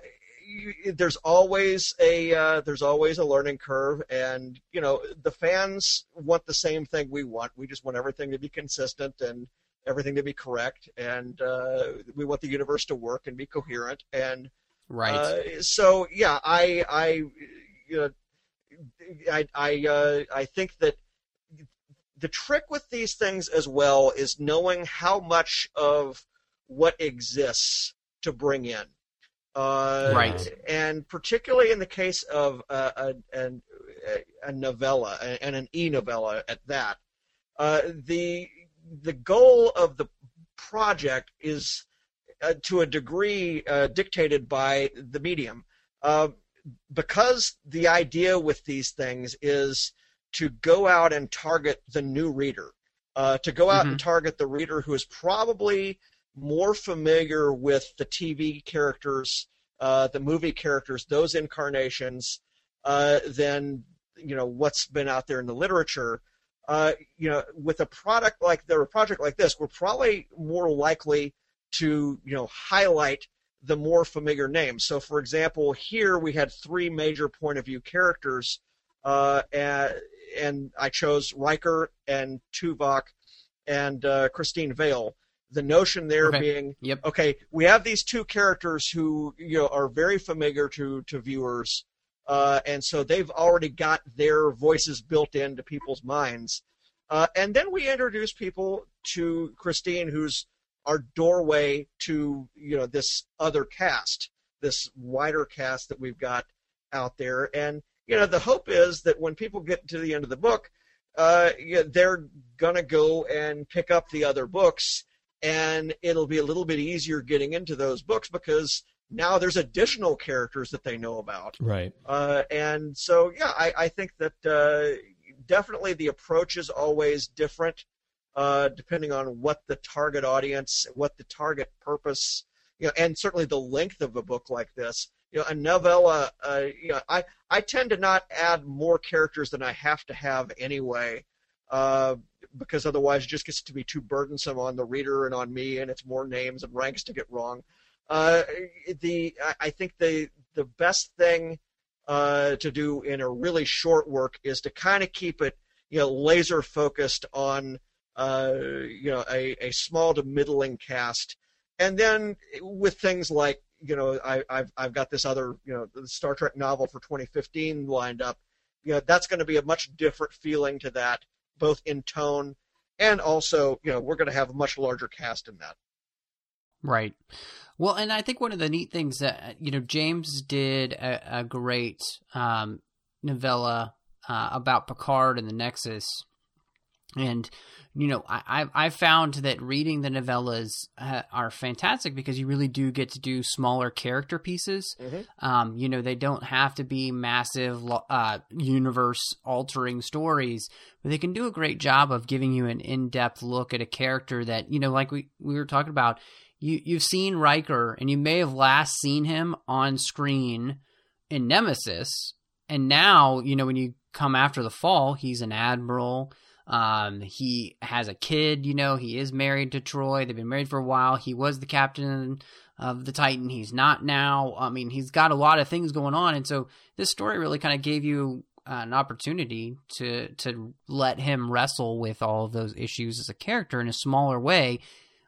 S1: you, there's always a uh, there's always a learning curve, and you know the fans want the same thing we want. We just want everything to be consistent and everything to be correct, and uh, we want the universe to work and be coherent. And
S4: Right.
S1: Uh, so yeah, I I you know I I uh, I think that the trick with these things as well is knowing how much of what exists to bring in. Uh,
S4: Right.
S1: And particularly in the case of uh, a, a, a novella and an e-novella at that, uh, the the goal of the project is uh, to a degree uh, dictated by the medium. Uh, because the idea with these things is to go out and target the new reader, uh, to go out and target the reader who is probably more familiar with the TV characters, uh, the movie characters, those incarnations, uh, than you know what's been out there in the literature. Uh, you know, with a product like the a project like this, we're probably more likely to you know highlight the more familiar names. So, for example, here we had three major point of view characters, uh, and, and I chose Riker and Tuvok and uh, Christine Vale. The notion there
S4: Okay.
S1: being,
S4: Yep.
S1: okay, we have these two characters who you know are very familiar to to viewers, uh, and so they've already got their voices built into people's minds. Uh, and then we introduce people to Christine, who's our doorway to you know this other cast, this wider cast that we've got out there. And you know the hope is that when people get to the end of the book, uh, yeah, they're gonna go and pick up the other books, and it'll be a little bit easier getting into those books because now there's additional characters that they know about.
S3: Right.
S1: Uh, and so, yeah, I, I think that uh, definitely the approach is always different, uh, depending on what the target audience, what the target purpose, you know, and certainly the length of a book like this. You know, a novella, uh, you know, I, I tend to not add more characters than I have to have anyway, uh, because otherwise it just gets to be too burdensome on the reader and on me, and it's more names and ranks to get wrong. Uh, the I- think the the best thing uh, to do in a really short work is to kind of keep it, you know, laser focused on, uh, you know, a, a small to middling cast, and then with things like, you know, I, I've I've got this other, you know, the Star Trek novel for 2015 lined up. You know, that's going to be a much different feeling to that, both in tone and also, you know, we're going to have a much larger cast in that.
S4: Right. Well, and I think one of the neat things that you know James did a, a great um, novella uh, about Picard and the Nexus, and you know I I I found that reading the novellas uh, are fantastic because you really do get to do smaller character pieces.
S1: Mhm.
S4: Um, you know they don't have to be massive uh, universe altering stories, but they can do a great job of giving you an in depth look at a character that you know like we we were talking about you you've seen Riker and you may have last seen him on screen in Nemesis, and now you know when you come after the fall, he's an admiral. Um, he has a kid. You know, he is married to Troi. They've been married for a while. He was the captain of the Titan. He's not now. I mean, he's got a lot of things going on, and so this story really kind of gave you uh, an opportunity to to let him wrestle with all of those issues as a character in a smaller way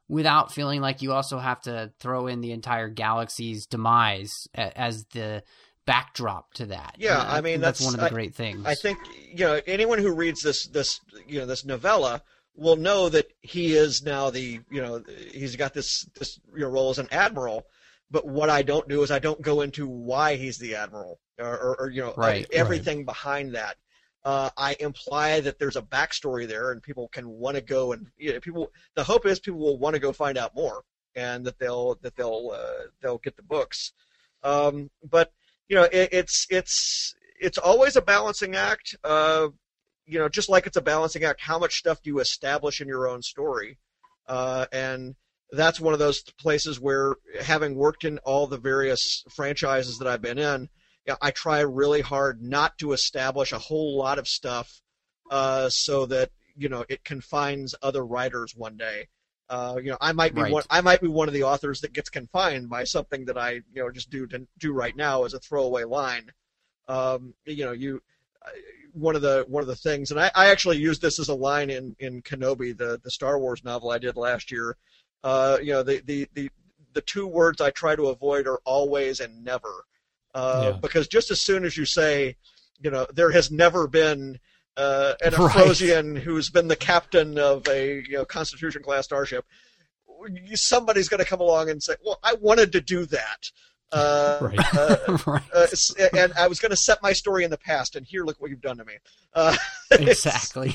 S4: without feeling like you also have to throw in the entire galaxy's demise as the backdrop to that.
S1: Yeah,
S4: And
S1: I mean,
S4: that's,
S1: that's-
S4: one of the
S1: I-
S4: great things.
S1: I think you know anyone who reads this this you know this novella will know that he is now the you know he's got this this you know, role as an admiral. But what I don't do is I don't go into why he's the admiral or, or, or you know
S4: Right,
S1: everything behind that. Uh, I imply that there's a backstory there, and people can want to go and you know, people. The hope is people will want to go find out more, and that they'll that they'll uh, they'll get the books. Um, but you know, it, it's it's it's always a balancing act. Uh, you know, just like it's a balancing act, how much stuff do you establish in your own story? Uh, and that's one of those places where, having worked in all the various franchises that I've been in, I try really hard not to establish a whole lot of stuff, uh, so that you know it confines other writers one day. Uh, you know, I might be
S4: Right.
S1: one. I might be one of the authors that gets confined by something that I, you know, just do to do right now as a throwaway line. Um, you know, you uh, one of the one of the things, and I, I actually used this as a line in in Kenobi, the the Star Wars novel I did last year. Uh, you know, the the the the two words I try to avoid are always and never, uh,
S3: Yeah.
S1: because just as soon as you say, you know, there has never been uh, an
S4: Right.
S1: Afrosian who's been the captain of a you know Constitution class starship, somebody's going to come along and say, "Well, I wanted to do that." Uh, (laughs)
S3: Right.
S1: uh, (laughs)
S4: right.
S1: uh, and I was going to set my story in the past, and here, look what you've done to me. Uh, (laughs)
S4: exactly.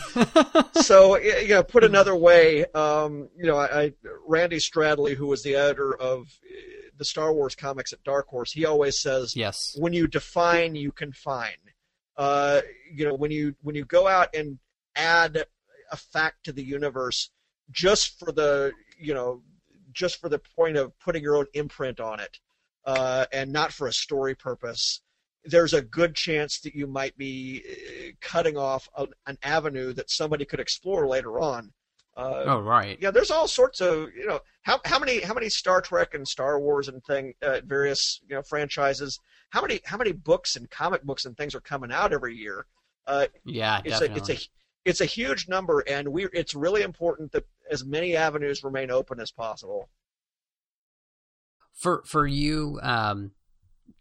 S1: so you know, put another way, um, you know, I, I Randy Stradley, who was the editor of uh, the Star Wars comics at Dark Horse, he always says,
S4: yes.
S1: "When you define, you confine." Uh, you know, when you when you go out and add a fact to the universe just for the you know just for the point of putting your own imprint on it, uh, and not for a story purpose, there's a good chance that you might be uh, cutting off a, an avenue that somebody could explore later on. Uh,
S4: Oh, right.
S1: yeah, there's all sorts of you know how how many how many Star Trek and Star Wars and thing uh, various you know franchises. How many how many books and comic books and things are coming out every year? Uh,
S4: Yeah,
S1: it's
S4: definitely.
S1: a it's a it's a huge number, and we it's really important that as many avenues remain open as possible.
S4: for for you um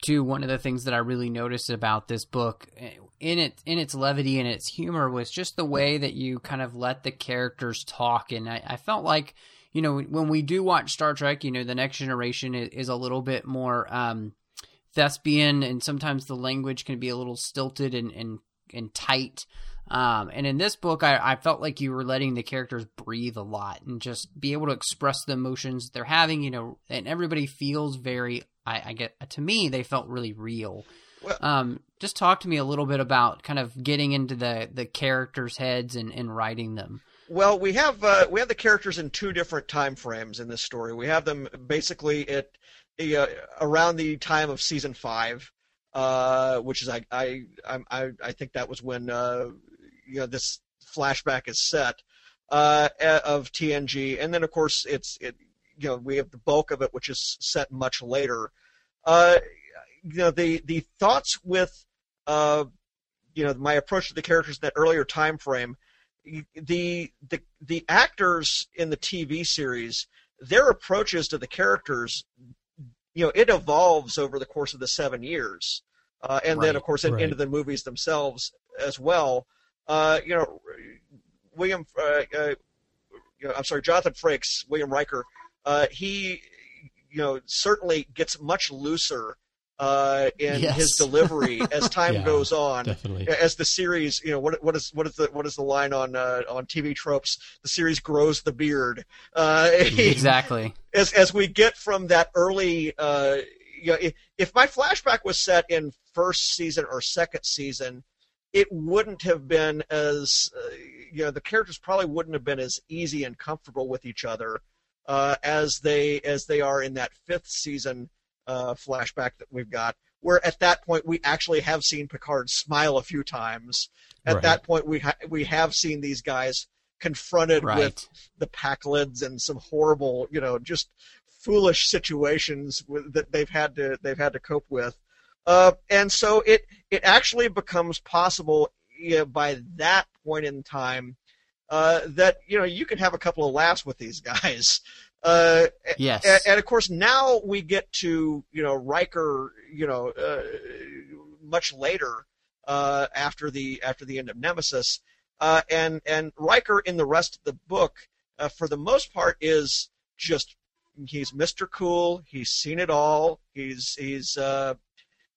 S4: too one of the things that i really noticed about this book eh, in it in its levity and its humor was just the way that you kind of let the characters talk and i, I felt like you know when we do watch star trek you know the next generation is, is a little bit more um thespian and sometimes the language can be a little stilted and and, and tight um, and in this book, I, I felt like you were letting the characters breathe a lot and just be able to express the emotions they're having, you know, and everybody feels very, I, I get, to me, they felt really real.
S1: Well-
S4: um, just talk to me a little bit about kind of getting into the, the characters' heads and, and writing them.
S1: Well, we have uh, we have the characters in two different time frames in this story. We have them basically at uh, around the time of season five, uh, which is I I I I think that was when uh, you know this flashback is set uh, of TNG, and then of course it's it you know we have the bulk of it, which is set much later. Uh, you know the the thoughts with uh, you know my approach to the characters in that earlier time frame the the the actors in the TV series, their approaches to the characters, you know, it evolves over the course of the seven years, uh, and then of course
S3: right.
S1: into the movies themselves as well. Uh, you know, William, uh, uh, you know, I'm sorry, Jonathan Frakes, William Riker, uh, he, you know, certainly gets much looser uh, in
S4: Yes.
S1: his delivery as (laughs) time
S3: Yeah.
S1: goes on
S3: Definitely.
S1: as the series, you know, what what is what is the what is the line on uh, on TV tropes? The series grows the beard. Uh, (laughs)
S4: Exactly.
S1: as as we get from that early, uh, you know, if, if my flashback was set in first season or second season, it wouldn't have been as uh, you know the characters probably wouldn't have been as easy and comfortable with each other uh, as they as they are in that fifth season uh, flashback that we've got. Where at that point we actually have seen Picard smile a few times. At
S3: Right.
S1: that point we ha- we have seen these guys confronted with
S4: Right.
S1: the Pakleds and some horrible, you know, just foolish situations with, that they've had to they've had to cope with. Uh, and so it it actually becomes possible you know, by that point in time uh, that you know you can have a couple of laughs with these (laughs) guys. Uh,
S4: Yes.
S1: and, and of course now we get to you know Riker you know uh, much later uh, after the after the end of Nemesis uh, and and Riker in the rest of the book uh, for the most part is just he's Mr. Cool he's seen it all he's he's uh,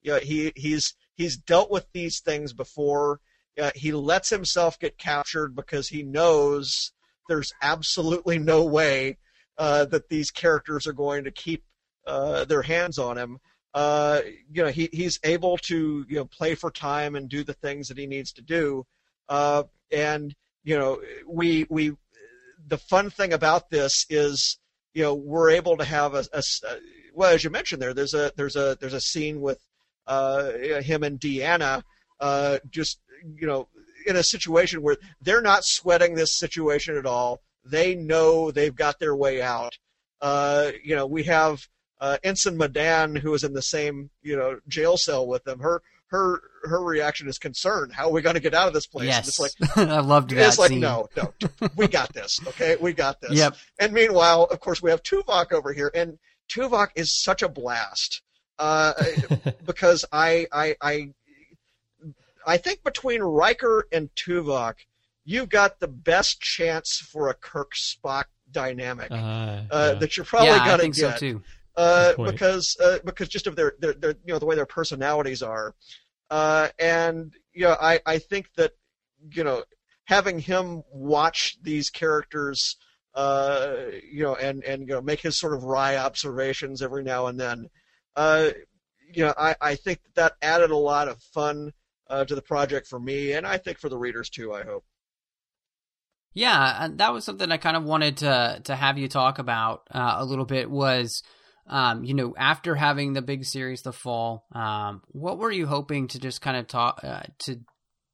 S1: you know, he he's he's dealt with these things before uh, he lets himself get captured because he knows there's absolutely no way uh, that these characters are going to keep uh, their hands on him. Uh, you know, he, he's able to you know play for time and do the things that he needs to do. Uh, and you know, we we the fun thing about this is you know we're able to have a uh, well as you mentioned there there's a there's a there's a scene with uh, him and Deanna uh, just you know in a situation where they're not sweating this situation at all. They know they've got their way out. Uh, you know, we have uh, Ensign Madan, who is in the same you know jail cell with them. Her her her reaction is concern. How are we going to get out of this place?
S4: Yes.
S1: It's like (laughs)
S4: I loved that
S1: it's like
S4: scene.
S1: no, no, we got this. Okay, we got this.
S4: Yep.
S1: And meanwhile, of course, we have Tuvok over here, and Tuvok is such a blast uh, (laughs) because I, I I I think between Riker and Tuvok, you've got the best chance for a Kirk Spock dynamic
S3: Uh,
S1: uh,
S3: yeah.
S1: that you're probably
S4: yeah,
S1: gonna
S4: think so
S1: get
S4: too.
S1: uh, because uh, because just of their, their their you know the way their personalities are, uh, and you know I I think that you know having him watch these characters, uh, you know, and and you know make his sort of wry observations every now and then, uh, you know I I think that, that added a lot of fun uh, to the project for me, and I think for the readers too. I hope.
S4: Yeah, and that was something I kind of wanted to to have you talk about uh, a little bit. Was um, you know after having the big series the fall, um, what were you hoping to just kind of talk uh, to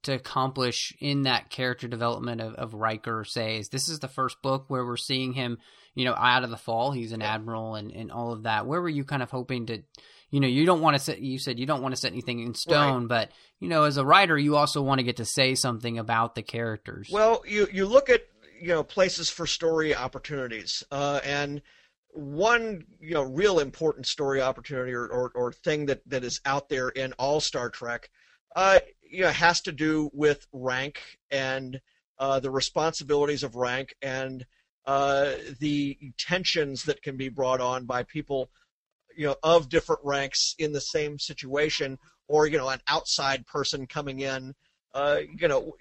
S4: to accomplish in that character development of, of Riker? Says this is the first book where we're seeing him, you know, out of the fall. He's an admiral and and all of that. Where were you kind of hoping to? You know, you don't want to set. You said you don't want to set anything in stone, but you know, as a writer, you also want to get to say something about the characters.
S1: Well, you you look at you know places for story opportunities, uh, and one you know real important story opportunity or, or, or thing that, that is out there in all Star Trek, uh, you know, has to do with rank and uh, the responsibilities of rank and uh, the tensions that can be brought on by people you know of different ranks in the same situation or you know an outside person coming in uh, you know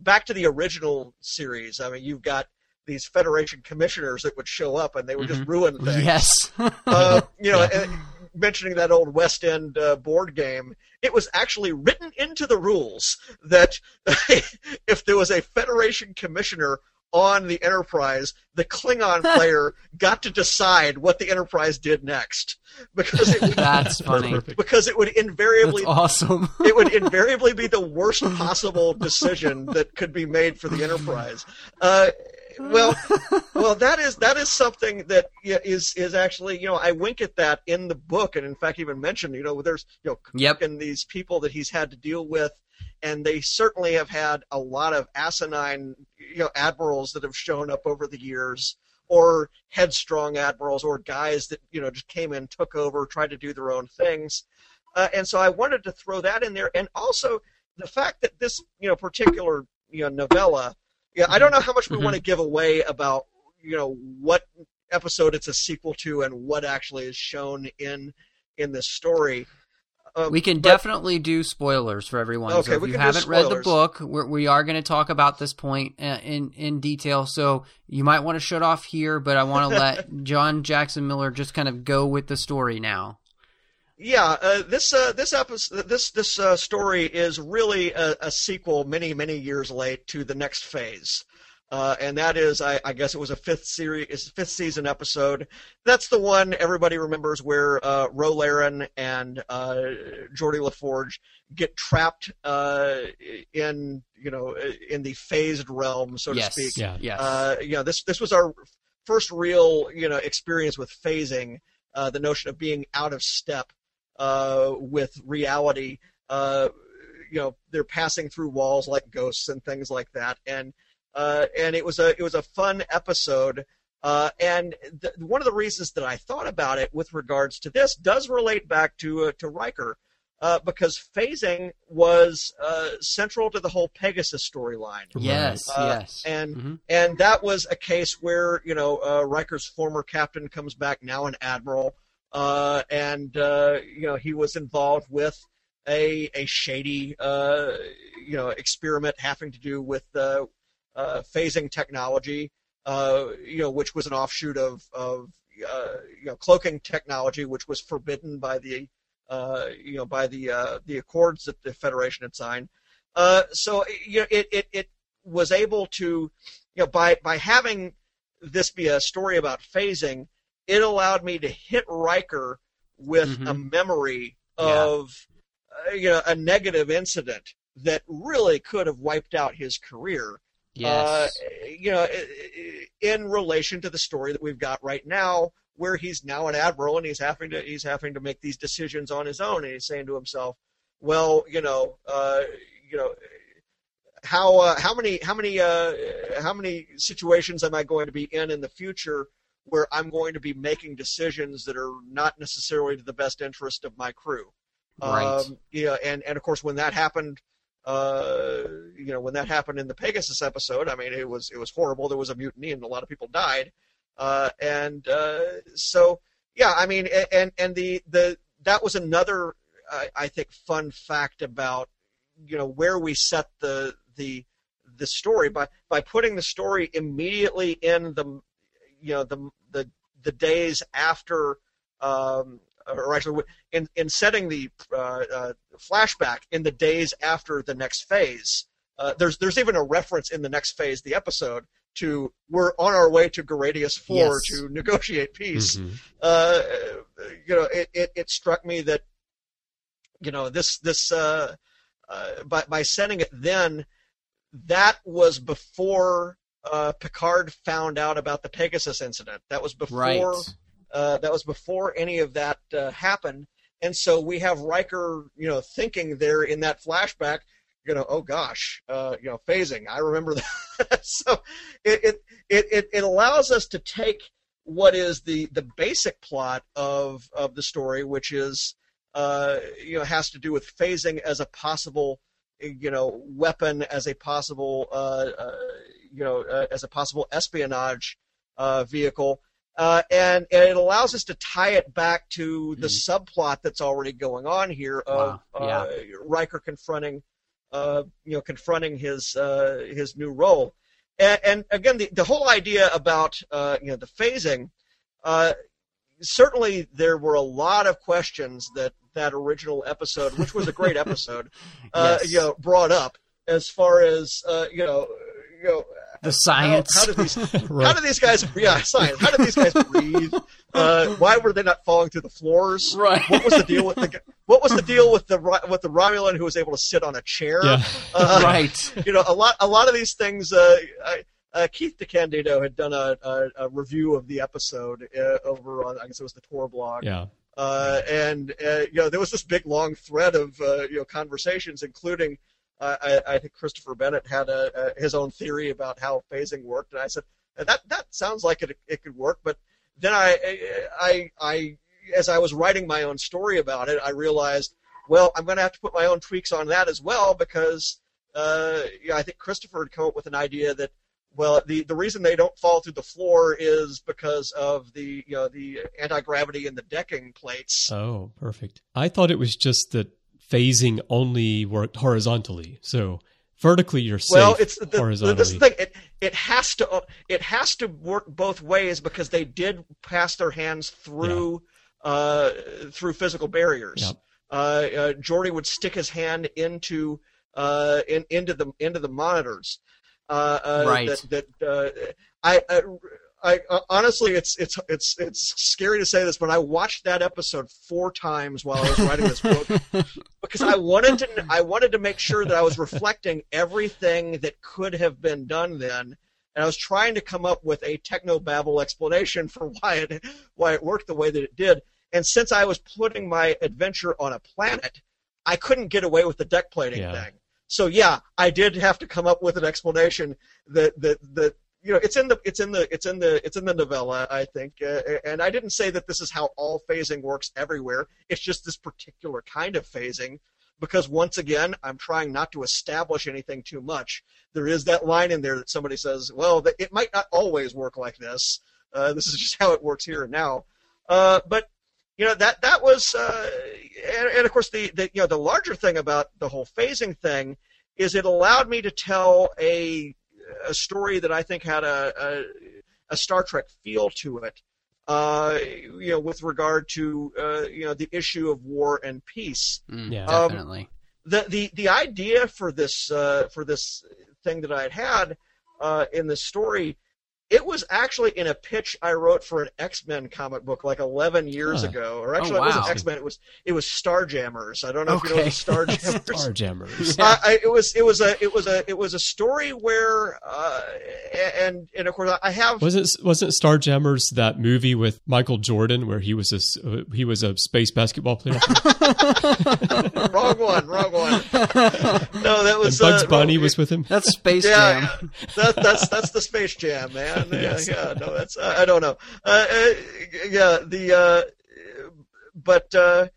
S1: back to the original series. I mean you've got these federation commissioners that would show up and they would just ruin things.
S4: Yes, (laughs)
S1: uh, you know and mentioning that old west end uh, board game it was actually written into the rules that (laughs) if there was a federation commissioner on the Enterprise, the Klingon (laughs) player got to decide what the Enterprise did next because it would,
S4: that's (laughs) funny.
S3: Perfect.
S1: because it would invariably
S4: That's awesome. (laughs)
S1: it would invariably be the worst possible decision that could be made for the Enterprise. Uh, well, well, that is that is something that is is is actually you know I wink at that in the book, and in fact even mentioned you know there's you know
S4: Yep.
S1: and these people that he's had to deal with, and they certainly have had a lot of asinine you know admirals that have shown up over the years, or headstrong admirals, or guys that you know just came in, took over, tried to do their own things, uh, and so I wanted to throw that in there, and also the fact that this you know particular you know novella, yeah, I don't know how much we
S4: Mhm.
S1: want to give away about you know what episode it's a sequel to and what actually is shown in in this story. Um,
S4: We can
S1: but-
S4: definitely do spoilers for everyone.
S1: Okay,
S4: so if
S1: we
S4: you haven't read the book, we're, we are going to talk about this point uh, in in detail. So you might want to shut off here, but I want to (laughs) let John Jackson Miller just kind of go with the story now.
S1: Yeah, uh, this uh, this episode, this this uh, story is really a, a sequel, many many years late to the next phase, uh, and that is, I, I guess it was a fifth series, fifth season episode. That's the one everybody remembers where uh, Ro Laren and uh, Geordi LaForge get trapped uh, in you know in the phased realm, so
S4: yes,
S1: to speak.
S3: Yeah.
S4: yes,
S1: Uh, you know, this this was our first real you know experience with phasing, uh, the notion of being out of step uh, with reality. Uh, you know, they're passing through walls like ghosts and things like that, and uh, and it was a it was a fun episode. Uh, and th- one of the reasons that I thought about it with regards to this does relate back to uh, to Riker, uh, because phasing was uh, central to the whole Pegasus storyline.
S4: yes,
S1: Uh,
S4: yes,
S1: and
S4: Mhm.
S1: and that was a case where you know uh, Riker's former captain comes back now an admiral, uh, and uh, you know he was involved with a a shady uh, you know experiment having to do with uh, phasing technology, uh, you know which was an offshoot of of uh, you know cloaking technology, which was forbidden by the uh, you know by the uh, the accords that the Federation had signed. Uh, so you know it, it it was able to you know by by having this be a story about phasing, it allowed me to hit Riker with
S4: Mhm.
S1: a memory
S4: Yeah.
S1: of uh, you know a negative incident that really could have wiped out his career. Uh, you know, i- i- in relation to the story that we've got right now, where he's now an admiral and he's having to he's having to make these decisions on his own, and he's saying to himself, "Well, you know, uh, you know." How uh, how many how many uh, how many situations am I going to be in in the future where I'm going to be making decisions that are not necessarily to the best interest of my crew.
S4: Right.
S1: Um, yeah, and and of course when that happened, uh, you know, when that happened in the Pegasus episode, I mean, it was it was horrible. There was a mutiny and a lot of people died, uh, and uh, so yeah, I mean, and and the the that was another I I think fun fact about you know where we set the the the story by by putting the story immediately in the you know the the the days after um, or actually in in setting the uh, uh, flashback in the days after the next phase. Uh, there's there's even a reference in the next phase, the episode, to we're on our way to Garadius Four
S4: Yes.
S1: to negotiate peace.
S3: Mhm.
S1: Uh, you know, it, it, it struck me that you know this this uh, uh, by by setting it then, that was before uh, Picard found out about the Pegasus incident. That was before
S4: Right.
S1: Uh, that was before any of that uh, happened, and so we have Riker, you know, thinking there in that flashback, you know, oh gosh, uh, you know, phasing. I remember (laughs) that. so it, it it it allows us to take what is the the basic plot of of the story, which is uh, you know has to do with phasing as a possible you know weapon, as a possible uh, uh, you know uh, as a possible espionage uh, vehicle. Uh, and, and it allows us to tie it back to the subplot that's already going on here of
S4: Wow, yeah.
S1: uh, Riker confronting, uh, you know, confronting his uh, his new role. And, and again, the, the whole idea about uh, you know the phasing, uh, certainly there were a lot of questions that that original episode, which was a great (laughs) episode, uh,
S4: Yes.
S1: you know, brought up as far as uh, you know, you know,
S4: The science.
S1: how did these (laughs) how do these guys yeah science how did these guys breathe uh, why were they not falling through the floors
S4: Right.
S1: what was the deal with the what was the deal with the with the Romulan who was able to sit on a chair
S3: Yeah.
S1: uh, (laughs)
S4: right.
S1: you know a lot a lot of these things uh, I, uh, Keith DeCandido had done a, a, a review of the episode uh, over on I guess it was the Tor blog
S3: Yeah.
S1: uh, and uh, you know there was this big long thread of uh, you know conversations, including I, I think Christopher Bennett had a, a, his own theory about how phasing worked, and I said that that sounds like it it could work, but then I I I as I was writing my own story about it, I realized well I'm going to have to put my own tweaks on that as well because uh, yeah, I think Christopher had come up with an idea that well, the, the reason they don't fall through the floor is because of the you know the anti gravity in the decking plates.
S3: Oh, perfect. I thought it was just that phasing only worked horizontally. So vertically, you're safe.
S1: well, it's the, the,
S3: horizontally.
S1: this thing. It it has to it has to work both ways because they did pass their hands through uh, through physical barriers.
S3: Yep.
S1: Uh, uh, Geordi would stick his hand into uh, in, into the into the monitors. Uh, uh,
S4: Right.
S1: That, that uh, I, I, uh, honestly, it's it's it's it's scary to say this, but I watched that episode four times while I was writing this book (laughs) because I wanted to I wanted to make sure that I was reflecting everything that could have been done then. And I was trying to come up with a technobabble explanation for why it why it worked the way that it did. And since I was putting my adventure on a planet, I couldn't get away with the deck plating
S3: Yeah.
S1: thing. So yeah, I did have to come up with an explanation that that that you know it's in the it's in the it's in the it's in the novella I think, uh, and I didn't say that this is how all phasing works everywhere. It's just this particular kind of phasing because once again I'm trying not to establish anything too much. There is that line in there that somebody says, well, it might not always work like this. Uh, this is (laughs) just how it works here and now. Uh, but you know that that was, uh, and, and of course the, the you know the larger thing about the whole phasing thing is it allowed me to tell a a story that I think had a a, a Star Trek feel to it. Uh, you know, with regard to uh, you know the issue of war and peace
S4: Mm,
S3: Yeah.
S1: Um,
S4: Definitely.
S1: the the the idea for this uh, for this thing that I had had uh, in the story, it was actually in a pitch I wrote for an X Men comic book like 11 years
S3: Huh.
S1: ago, or actually
S4: Oh,
S1: it wasn't. X Men. It was it was Starjammers. I don't know if you know
S4: Okay.
S1: the Starjammers. (laughs)
S3: Starjammers. (laughs)
S1: I, I, it was it was a it was a it was a story where uh, and and of course I have
S3: was it wasn't Starjammers that movie with Michael Jordan where he was a s- uh, he was a space basketball player? (laughs)
S1: wrong one wrong one. No, that
S3: and
S1: was
S3: Bugs
S1: uh,
S3: Bunny
S1: wrong-
S3: was with him.
S4: That's Space
S1: Yeah,
S4: Jam.
S1: that, that's that's the Space Jam, man. Man. (laughs)
S3: Yes.
S1: Yeah, yeah, no, that's uh, I don't know. Uh, uh, yeah, the uh, but uh,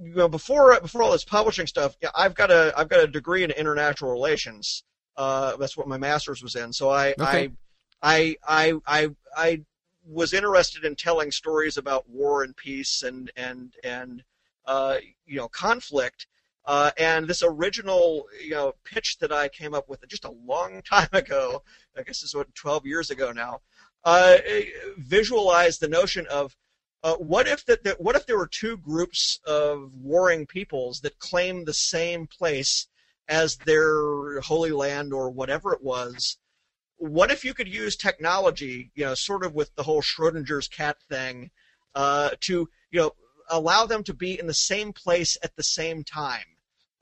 S1: you know before before all this publishing stuff, yeah, I've got a I've got a degree in international relations. Uh, that's what my master's was in. So I
S4: Okay.
S1: I, I I I I was interested in telling stories about war and peace and and and uh, you know conflict. Uh, and this original, you know, pitch that I came up with just a long (laughs) time ago, I guess is what 12 years ago now, uh, visualized the notion of uh, what if that, that what if there were two groups of warring peoples that claimed the same place as their holy land or whatever it was? What if you could use technology, you know, sort of with the whole Schrodinger's cat thing, uh, to you know allow them to be in the same place at the same time?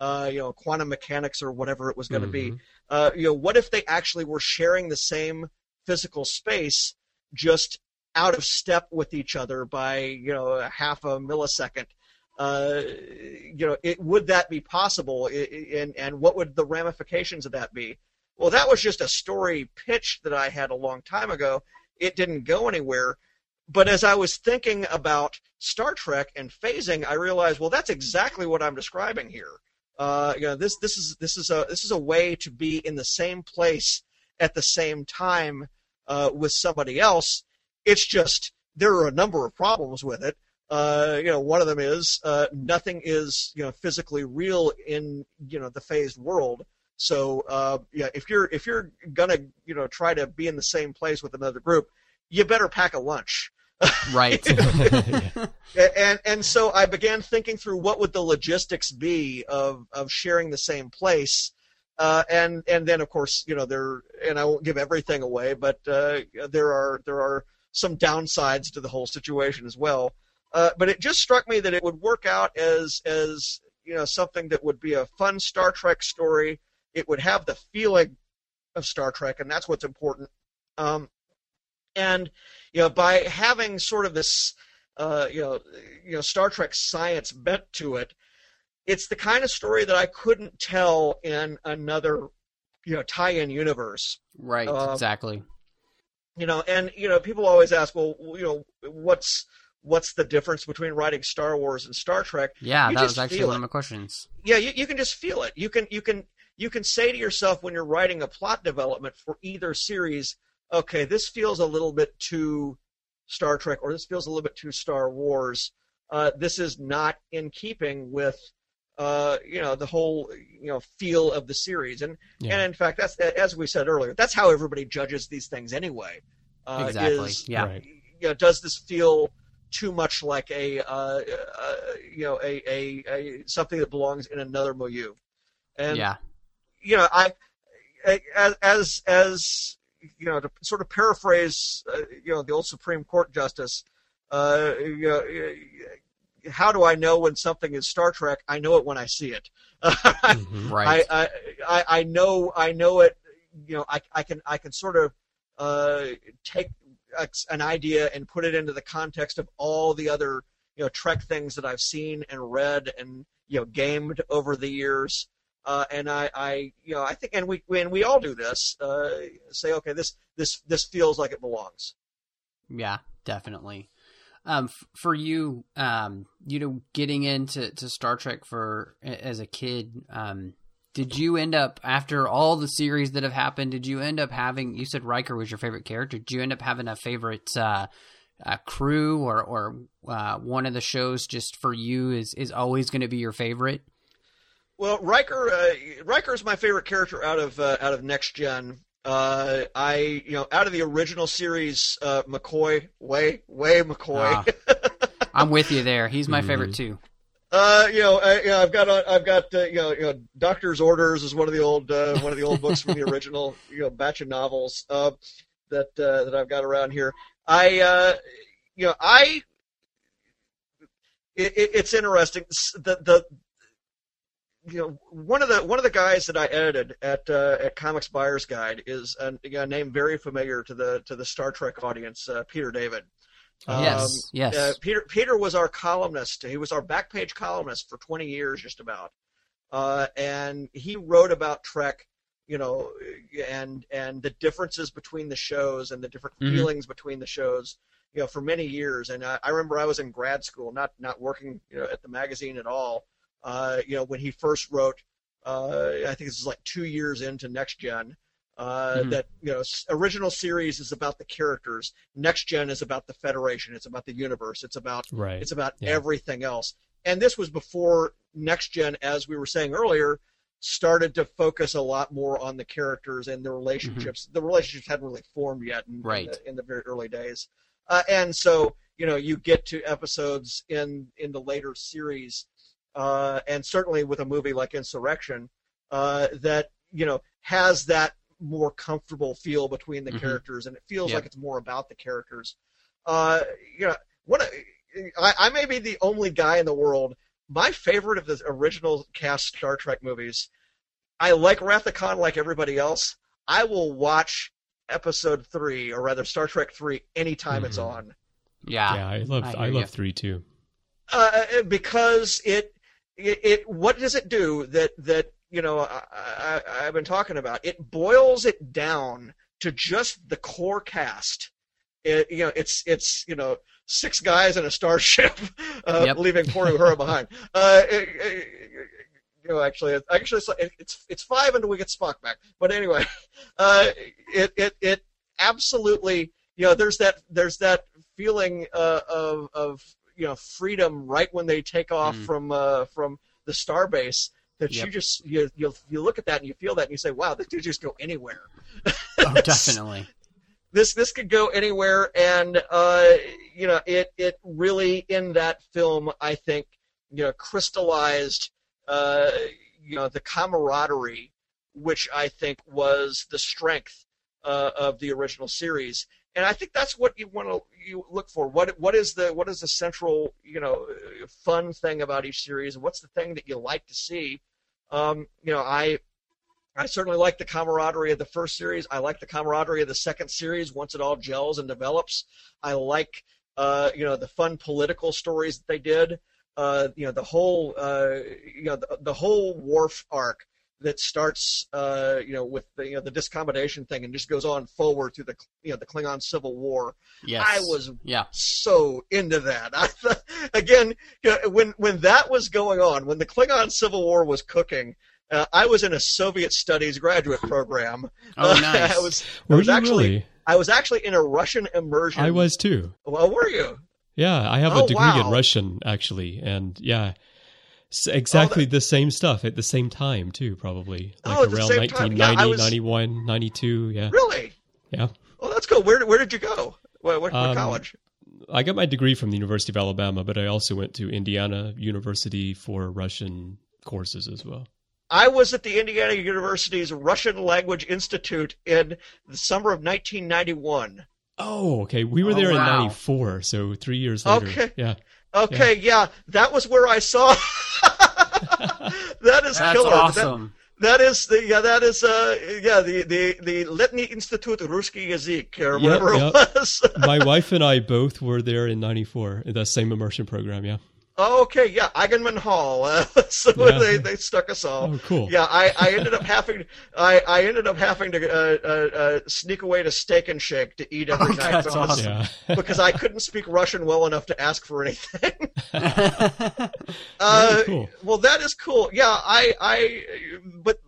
S1: Uh, you know, quantum mechanics or whatever it was going to be.
S3: Mhm.
S1: Uh, you know, what if they actually were sharing the same physical space, just out of step with each other by you know a half a millisecond? Uh, you know, it, would that be possible? And and what would the ramifications of that be? Well, that was just a story pitch that I had a long time ago. It didn't go anywhere. But as I was thinking about Star Trek and phasing, I realized, well, that's exactly what I'm describing here. Uh, you know, this this is this is a this is a way to be in the same place at the same time uh, with somebody else. It's just there are a number of problems with it. Uh, you know, one of them is uh, nothing is you know physically real in you know the phased world. So uh, yeah, if you're if you're gonna you know try to be in the same place with another group, you better pack a lunch.
S4: Right. (laughs)
S1: And and so I began thinking through what would the logistics be of of sharing the same place, uh, and and then of course you know there and I won't give everything away, but uh, there are there are some downsides to the whole situation as well. Uh, but it just struck me that it would work out as as you know something that would be a fun Star Trek story. It would have the feeling of Star Trek, and that's what's important. Um, and you know by having sort of this uh, you know, you know, Star Trek science bent to it. It's the kind of story that I couldn't tell in another, you know, tie-in universe.
S4: right.
S1: Uh,
S4: exactly.
S1: You know, and you know, people always ask, well, you know, what's what's the difference between writing Star Wars and Star Trek?
S4: Yeah,
S1: you
S4: that was actually one of my questions.
S1: Yeah, you, you can just feel it. You can you can you can say to yourself when you're writing a plot development for either series, okay, this feels a little bit too Star Trek, or this feels a little bit too Star Wars. Uh, this is not in keeping with uh, you know the whole you know feel of the series, and
S3: Yeah.
S1: and in fact, that's as we said earlier, that's how everybody judges these things anyway. Uh,
S4: Exactly,
S1: is,
S4: yeah.
S3: Right.
S1: You know, does this feel too much like a uh, uh, you know a, a, a something that belongs in another milieu? And
S4: yeah.
S1: you know, I as as as you know to sort of paraphrase uh, you know the old Supreme Court justice. Uh, you know, how do I know when something is Star Trek? I know it when I see it.
S3: Mhm. (laughs)
S4: Right.
S1: I, I, I I know I know it. You know, I, I can I can sort of uh, take a- an idea and put it into the context of all the other you know Trek things that I've seen and read and you know gamed over the years. Uh, and I, I, you know, I think, and we, and we all do this. Uh, say, okay, this, this, this feels like it belongs.
S4: Yeah, definitely. Um, f- for you, um, you know, getting into to Star Trek for as a kid, um, did you end up after all the series that have happened? Did you end up having? You said Riker was your favorite character. Did you end up having a favorite uh, crew or or uh, one of the shows just for you is is always going to be your favorite?
S1: Well, Riker, uh, Riker is my favorite character out of uh, out of Next Gen. Uh, I, you know, out of the original series, uh, McCoy, way, way McCoy.
S4: Ah. (laughs) I'm with you there. He's my favorite too.
S1: Uh, you know, I, you know, I've got, uh, I've got, uh, you know, you know, Doctor's Orders is one of the old, uh, one of the old books from the original, you know, batch of novels, uh, that, uh, that I've got around here. I, uh, you know, I, it, it, it's interesting. The, the, you know, one of the one of the guys that I edited at uh, at Comics Buyer's Guide is a, a name very familiar to the to the Star Trek audience, uh, Peter David.
S4: yes,
S1: Um,
S4: yes.
S1: uh, Peter Peter was our columnist. He was our back page columnist for 20 years, just about. Uh, and he wrote about Trek, you know, and and the differences between the shows and the different
S4: Mhm.
S1: feelings between the shows, you know, for many years. And I, I remember I was in grad school, not not working, you know, at the magazine at all. Uh, you know, when he first wrote, uh, I think this is like two years into Next Gen. Uh,
S4: Mhm.
S1: That you know, original series is about the characters. Next Gen is about the Federation. It's about the universe. It's about
S3: Right.
S1: it's about
S3: Yeah.
S1: everything else. And this was before Next Gen, as we were saying earlier, started to focus a lot more on the characters and the relationships. The relationships hadn't really formed yet in,
S4: Mm-hmm. Right.
S1: in, the, in the very early days. Uh, and so, you know, you get to episodes in, in the later series, uh, and certainly with a movie like Insurrection, uh, that, you know, has that more comfortable feel between the
S4: Mhm.
S1: characters, and it feels
S4: Yep.
S1: like it's more about the characters. Uh, you know, what I, I may be the only guy in the world. My favorite of the original cast Star Trek movies. I like Wrath of Khan like everybody else. I will watch episode three, or rather Star Trek three, anytime it's
S3: Mhm.
S1: on,
S4: Yeah.
S3: yeah, I love
S4: I
S3: I, love
S4: ya.
S3: three too.
S1: uh, because it, it, it, what does it do that that you know I, I, I've been talking about? It boils it down to just the core cast. It, you know, it's it's you know six guys in a starship, (laughs) uh,
S4: Yep.
S1: leaving poor Uhura behind. (laughs) Uh, it- it- you know, actually, actually, it's it's five until we get Spock back. But anyway, (laughs) uh, it it it absolutely, you know, there's that there's that feeling uh, of of you know freedom right when they take off
S4: Mm.
S1: from uh, from the starbase. That
S4: Yep.
S1: you just you, you you look at that and you feel that and you say, wow, this could just go anywhere.
S4: Oh, (laughs) definitely.
S1: this this could go anywhere and uh you know it it really in that film i think you know crystallized uh you know the camaraderie which i think was the strength uh, of the original series and i think that's what you want to you look for what what is the what is the central you know fun thing about each series what's the thing that you like to see um you know i I certainly like the camaraderie of the first series. I like the camaraderie of the second series once it all gels and develops. I like, uh, you know, the fun political stories that they did. Uh, you know, the whole, uh, you know, the, the whole Worf arc that starts, uh, you know, with the, you know, the discommendation thing and just goes on forward through the, you know, the Klingon Civil War.
S4: Yes.
S1: I was
S4: Yeah.
S1: so into that. I, (laughs) again, you know, when when that was going on, when the Klingon Civil War was cooking, uh, I was in a Soviet studies graduate program.
S4: Oh, (laughs)
S1: Uh,
S4: nice.
S1: I was I was
S3: you
S1: actually
S3: really?
S1: I was actually in a Russian immersion.
S3: I was too.
S1: Well, were you?
S3: Yeah, I have
S1: Oh,
S3: a degree
S1: wow.
S3: in Russian actually, and yeah, s- exactly the same stuff at the same time too, probably like
S1: Oh, at the
S3: around
S1: same time. Yeah,
S3: 1990,
S1: I was-
S3: 91, 92. Yeah,
S1: Really?
S3: yeah.
S1: Well, that's cool. Where where did you go? What, what, what
S3: Um,
S1: college?
S3: I got my degree from the University of Alabama, but I also went to Indiana University for Russian courses as well.
S1: I was at the Indiana University's Russian Language Institute in the summer of 1991.
S3: Oh, okay. We were
S4: Oh,
S3: there
S4: wow.
S3: in '94, so three years later.
S1: Okay.
S3: Yeah.
S1: Okay, yeah, that was where I saw. (laughs) that is
S4: That's
S1: killer. That-
S4: awesome.
S1: that is the yeah. That is uh yeah the the the Letny Institute Ruski Yazik or
S3: Yep,
S1: whatever
S3: yep.
S1: it was. (laughs)
S3: my wife and I both were there in '94 in that same immersion program. Yeah.
S1: Oh, okay, yeah, Eigenmann Hall. (laughs) Uh, so
S3: Yeah.
S1: they they stuck us all.
S3: Oh, cool.
S1: Yeah, I, I ended up having I, I ended up having to uh, uh, uh, sneak away to Steak and Shake to eat every
S4: Oh,
S1: night
S4: that's
S1: because,
S4: awesome.
S3: Yeah.
S1: because I couldn't speak Russian well enough to ask for anything. (laughs)
S3: Very (laughs)
S1: Uh,
S3: cool.
S1: Well, that is cool. Yeah, I, I, but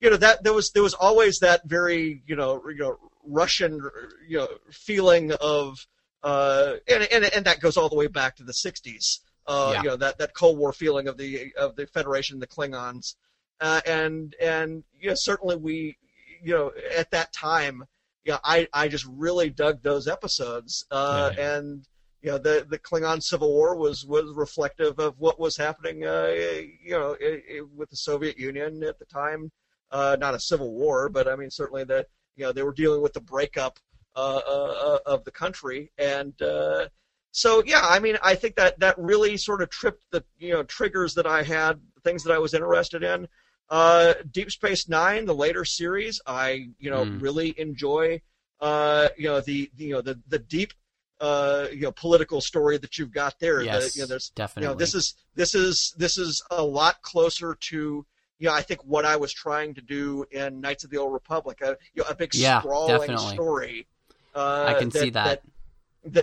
S1: you know that there was there was always that very you know you know Russian you know feeling of uh and and and that goes all the way back to the '60s. Uh,
S4: Yeah.
S1: You know that that Cold War feeling of the of the Federation, the Klingons, uh, and and you know certainly we you know at that time. Yeah, I, I just really dug those episodes, uh,
S3: Yeah.
S1: and you know the the Klingon Civil War was was reflective of what was happening uh, you know i i with the Soviet Union at the time uh, not a civil war but I mean certainly that you know they were dealing with the breakup uh, uh, of the country and uh, so yeah I mean I think that that really sort of tripped the you know triggers that I had things that I was interested in uh, Deep Space Nine the later series I you know
S4: Mm.
S1: really enjoy uh, you know the, the you know the the deep uh, you know political story that you've got there. The-
S4: yes,
S1: you know, there's
S4: definitely.
S1: you know this is this is this is a lot closer to you know, I think what I was trying to do in Knights of the Old Republic, a, you know, a big
S4: Yeah,
S1: sprawling
S4: definitely.
S1: story. Uh,
S4: I can see that.
S1: that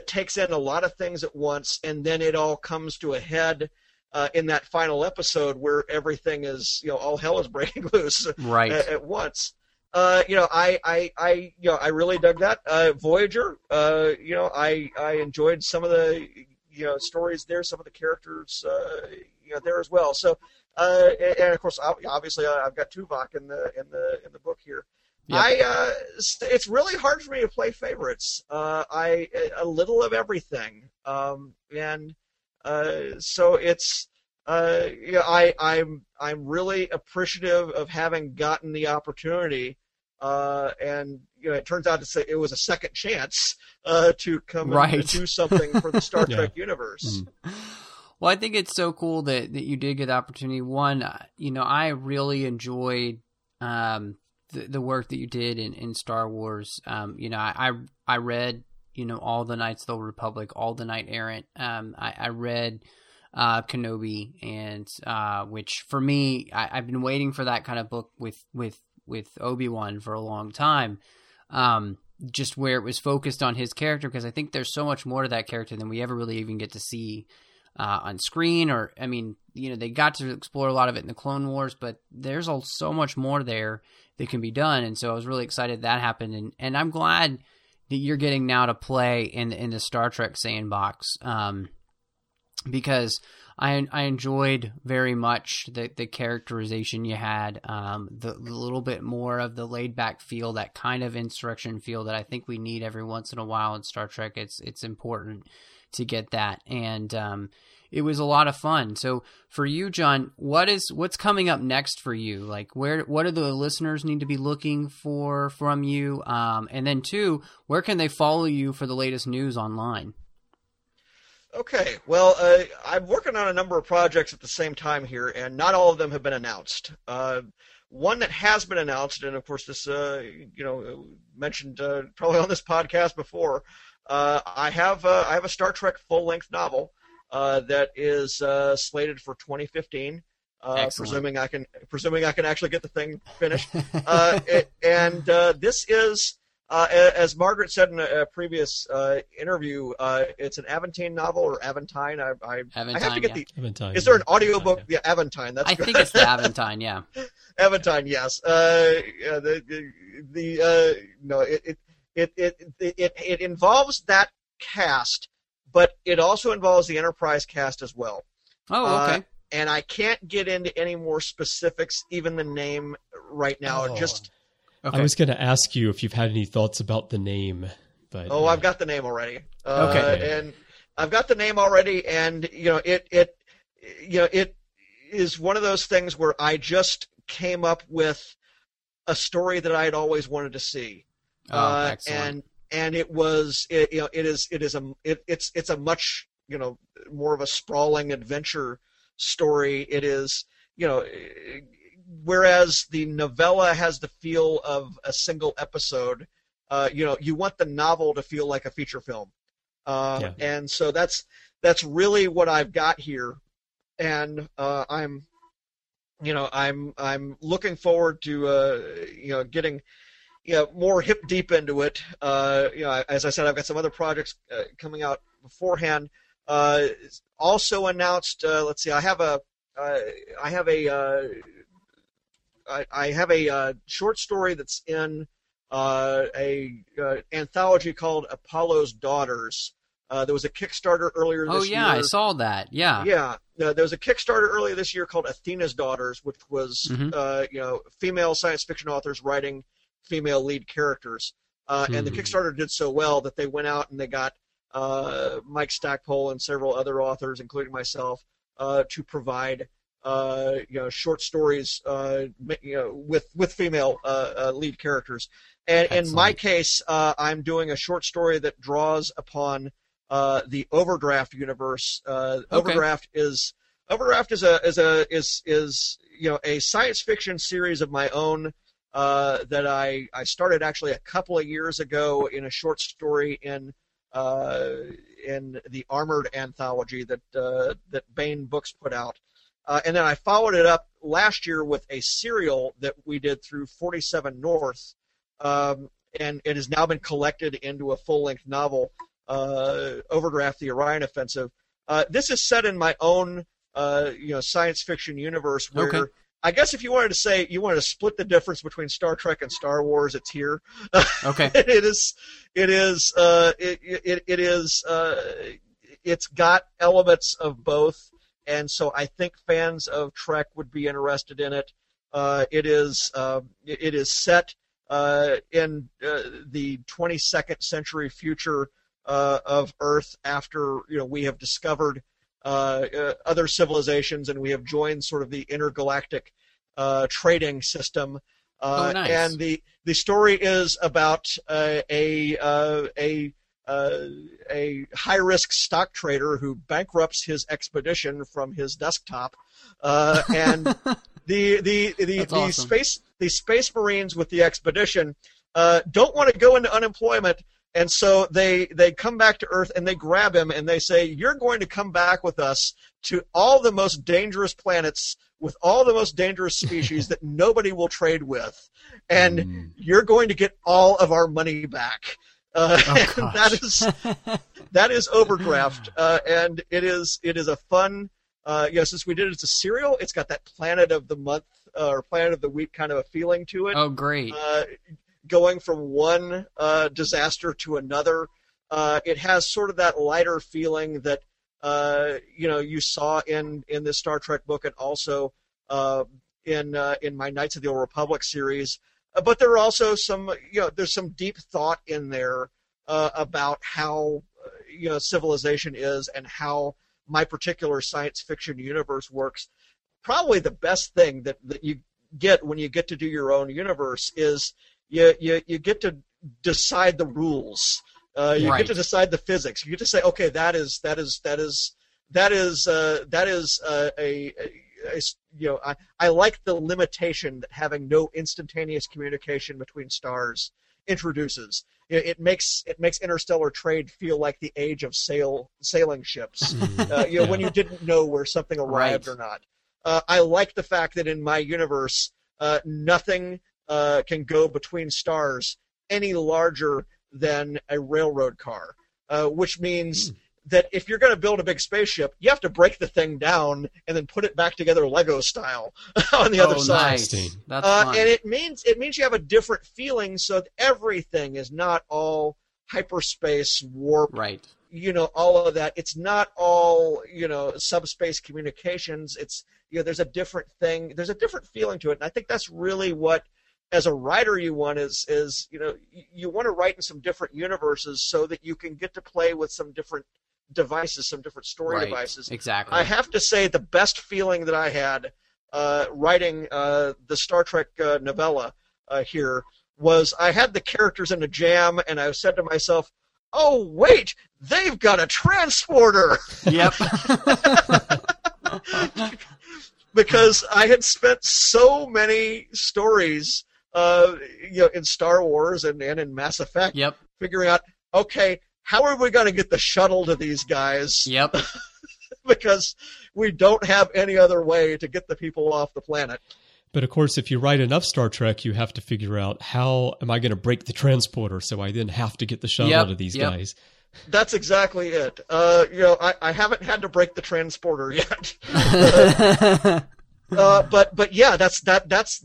S1: takes in a lot of things at once, and then it all comes to a head uh, in that final episode where everything is, you know, all hell is (laughs) breaking loose
S4: Right.
S1: at, at once. Uh, you know, I, I, I, you know, I really dug that. Uh, Voyager, uh, you know, I, I enjoyed some of the, you know, stories there, some of the characters, uh, you know, there as well. So, uh, and, and of course, obviously, I've got Tuvok in the in the in the book here.
S4: Yep.
S1: I, uh, it's really hard for me to play favorites. Uh, I a little of everything, um, and uh, so it's uh, you know, I, I'm I'm really appreciative of having gotten the opportunity, uh, and you know, it turns out to say it was a second chance uh, to come
S4: Right.
S1: and do something for the Star (laughs)
S3: Yeah.
S1: Trek universe.
S3: Mm.
S4: Well, I think it's so cool that, that you did get the opportunity. One, uh, you know, I really enjoyed um, the, the work that you did in, in Star Wars. Um, you know, I, I I read you know all the Knights of the Old Republic, all the Knight Errant. Um, I, I read uh, Kenobi, and uh, which for me, I, I've been waiting for that kind of book with with with Obi Wan for a long time. Um, just where it was focused on his character because I think there's so much more to that character than we ever really even get to see uh, on screen. Or I mean, you know, they got to explore a lot of it in the Clone Wars, but there's all, so much more there that can be done. And so I was really excited that happened, and and I'm glad that you're getting now to play in in the Star Trek sandbox. Um, because I I enjoyed very much the the characterization you had, um, the, the little bit more of the laid back feel, that kind of insurrection feel that I think we need every once in a while in Star Trek. It's it's important to get that, and um, it was a lot of fun. So for you, John, what is what's coming up next for you? Like where what do the listeners need to be looking for from you? Um, and then two, where can they follow you for the latest news online?
S1: Okay, well, uh, I'm working on a number of projects at the same time here, and not all of them have been announced. Uh, one that has been announced, and of course, this, uh, you know, mentioned uh, probably on this (laughs) podcast before. Uh, I have uh, I have a Star Trek full length novel uh, that is uh, slated for 2015. Uh, presuming I can presuming I can actually get the thing finished. (laughs) uh, it, and uh, this is, uh, as Margaret said in a, a previous uh, interview, uh, it's an Aventine novel or Aventine. I, I, I have to get
S4: yeah.
S1: the.
S3: Aventine.
S1: Is there an audiobook?
S3: Yeah.
S1: Yeah, Aventine. That's
S4: I
S1: good.
S4: think it's the Aventine, yeah. (laughs)
S1: Aventine, yes. Uh, yeah, the the, the uh, no, it it, it it it it involves that cast, but it also involves the Enterprise cast as well.
S4: Oh,
S1: Uh,
S4: okay.
S1: and I can't get into any more specifics, even the name right now.
S3: Oh.
S1: Just
S4: okay.
S3: I was going to ask you if you've had any thoughts about the name, but
S1: oh,
S3: uh,
S1: I've got the name already. Uh,
S4: Okay.
S1: and I've got the name already, and you know it it you know it is one of those things where I just came up with a story that I had always wanted to see.
S4: oh,
S1: uh,
S4: excellent.
S1: and and it was it, you know it is it is a it, it's it's a much you know more of a sprawling adventure story. It is you know whereas the novella has the feel of a single episode uh, you know you want the novel to feel like a feature film. Uh,
S3: Yeah.
S1: and so that's that's really what I've got here. And uh, I'm you know I'm I'm looking forward to uh, you know getting you know, more hip deep into it. Uh, you know, as I said, I've got some other projects uh, coming out beforehand. Uh, also announced. Uh, let's see, I have a, uh, I have a, uh, I, I have a uh, short story that's in uh, a uh, anthology called Apollo's Daughters. Uh, there was a Kickstarter earlier
S4: oh,
S1: this
S4: yeah,
S1: year.
S4: I saw that. Yeah.
S1: Yeah, uh, there was a Kickstarter earlier this year called Athena's Daughters, which was
S4: Mhm.
S1: uh, you know female science fiction authors writing female lead characters, uh, and the
S4: Mhm.
S1: Kickstarter did so well that they went out and they got uh, Mike Stackpole and several other authors, including myself, uh, to provide uh, you know short stories uh, you know with with female uh, lead characters. And in my case, uh, I'm doing a short story that draws upon uh, the Overdraft universe. Uh,
S4: Okay.
S1: Overdraft is Overdraft is a is a is is you know a science fiction series of my own uh, that I I started actually a couple of years ago in a short story in uh, in the Armored anthology that uh, that Baen Books put out. Uh, and then I followed it up last year with a serial that we did through 47 North, um, and it has now been collected into a full-length novel, uh, Overdraft: The Orion Offensive. Uh, this is set in my own, you know, science fiction universe where.
S4: Okay.
S1: I guess if you wanted to say you wanted to split the difference between Star Trek and Star Wars, it's here.
S4: Okay. (laughs)
S1: it is, it is, uh, it, it, it is, uh, it's got elements of both, and so I think fans of Trek would be interested in it. Uh, it is, uh, it is set uh, in uh, the 22nd century future uh, of Earth after you know we have discovered other civilizations and we have joined sort of the intergalactic uh, trading system. Uh,
S4: Oh, nice.
S1: And the the story is about uh, a uh, a uh, a high risk stock trader who bankrupts his expedition from his desktop, uh, (laughs) and the the the, the
S4: awesome.
S1: space the space marines with the expedition uh, don't want to go into unemployment. And so they they come back to Earth and they grab him and they say, "You're going to come back with us to all the most dangerous planets with all the most dangerous species (laughs) that nobody will trade with, and
S3: Mm.
S1: you're going to get all of our money back." Uh,
S3: Oh, (laughs)
S1: that is that is Overdraft, (laughs) uh, and it is it is a fun. Uh, you know, since we did it as a serial, it's got that Planet of the Month uh, or Planet of the Week kind of a feeling to it
S4: oh, great.
S1: uh, going from one uh, disaster to another. Uh, it has sort of that lighter feeling that uh, you know you saw in in the Star Trek book and also uh, in uh, in my Knights of the Old Republic series. But there are also some you know there's some deep thought in there about how you know civilization is and how my particular science fiction universe works. Probably the best thing that, that you get when you get to do your own universe is you you, you get to decide the rules. Uh, you
S4: Right.
S1: get to decide the physics. You get to say, okay, that is that is that is that is uh, that is uh, a, a, a you know I, I like the limitation that having no instantaneous communication between stars introduces. It, it makes it makes interstellar trade feel like the age of sail sailing ships. (laughs) Uh, you know, when you didn't know where something arrived
S4: Right.
S1: or not. Uh, I like the fact that in my universe, uh, nothing uh, can go between stars any larger than a railroad car, uh, which means that if you're going to build a big spaceship, you have to break the thing down and then put it back together Lego style (laughs) on the other
S4: oh,
S1: side.
S4: nice.
S3: Interesting.
S4: That's
S1: Uh, and it means it means you have a different feeling, so that everything is not all hyperspace warp
S4: right.
S1: you know all of that it's not all you know subspace communications it's you know there's a different thing there's a different feeling to it and i think that's really what as a writer you want is is you know you, want to write in some different universes so that you can get to play with some different devices some different story
S4: right.
S1: devices
S4: Exactly.
S1: I have to say the best feeling that I had uh, writing uh, the Star Trek uh, novella uh, here was I had the characters in a jam, and I said to myself, "Oh wait, they've got a transporter,"
S4: yep. (laughs) (laughs)
S1: because I had spent so many stories, uh, you know, in Star Wars and, and in Mass Effect,
S4: yep.
S1: figuring out, okay, how are we going to get the shuttle to these guys?
S4: Yep. (laughs)
S1: because we don't have any other way to get the people off the planet.
S3: But of course, if you write enough Star Trek, you have to figure out how am I going to break the transporter? So I then have to get the shuttle
S4: Yep,
S3: to these
S4: yep.
S3: guys.
S1: That's exactly it. Uh, you know, I, I haven't had to break the transporter (laughs) yet, (laughs) uh, but but yeah, that's that that's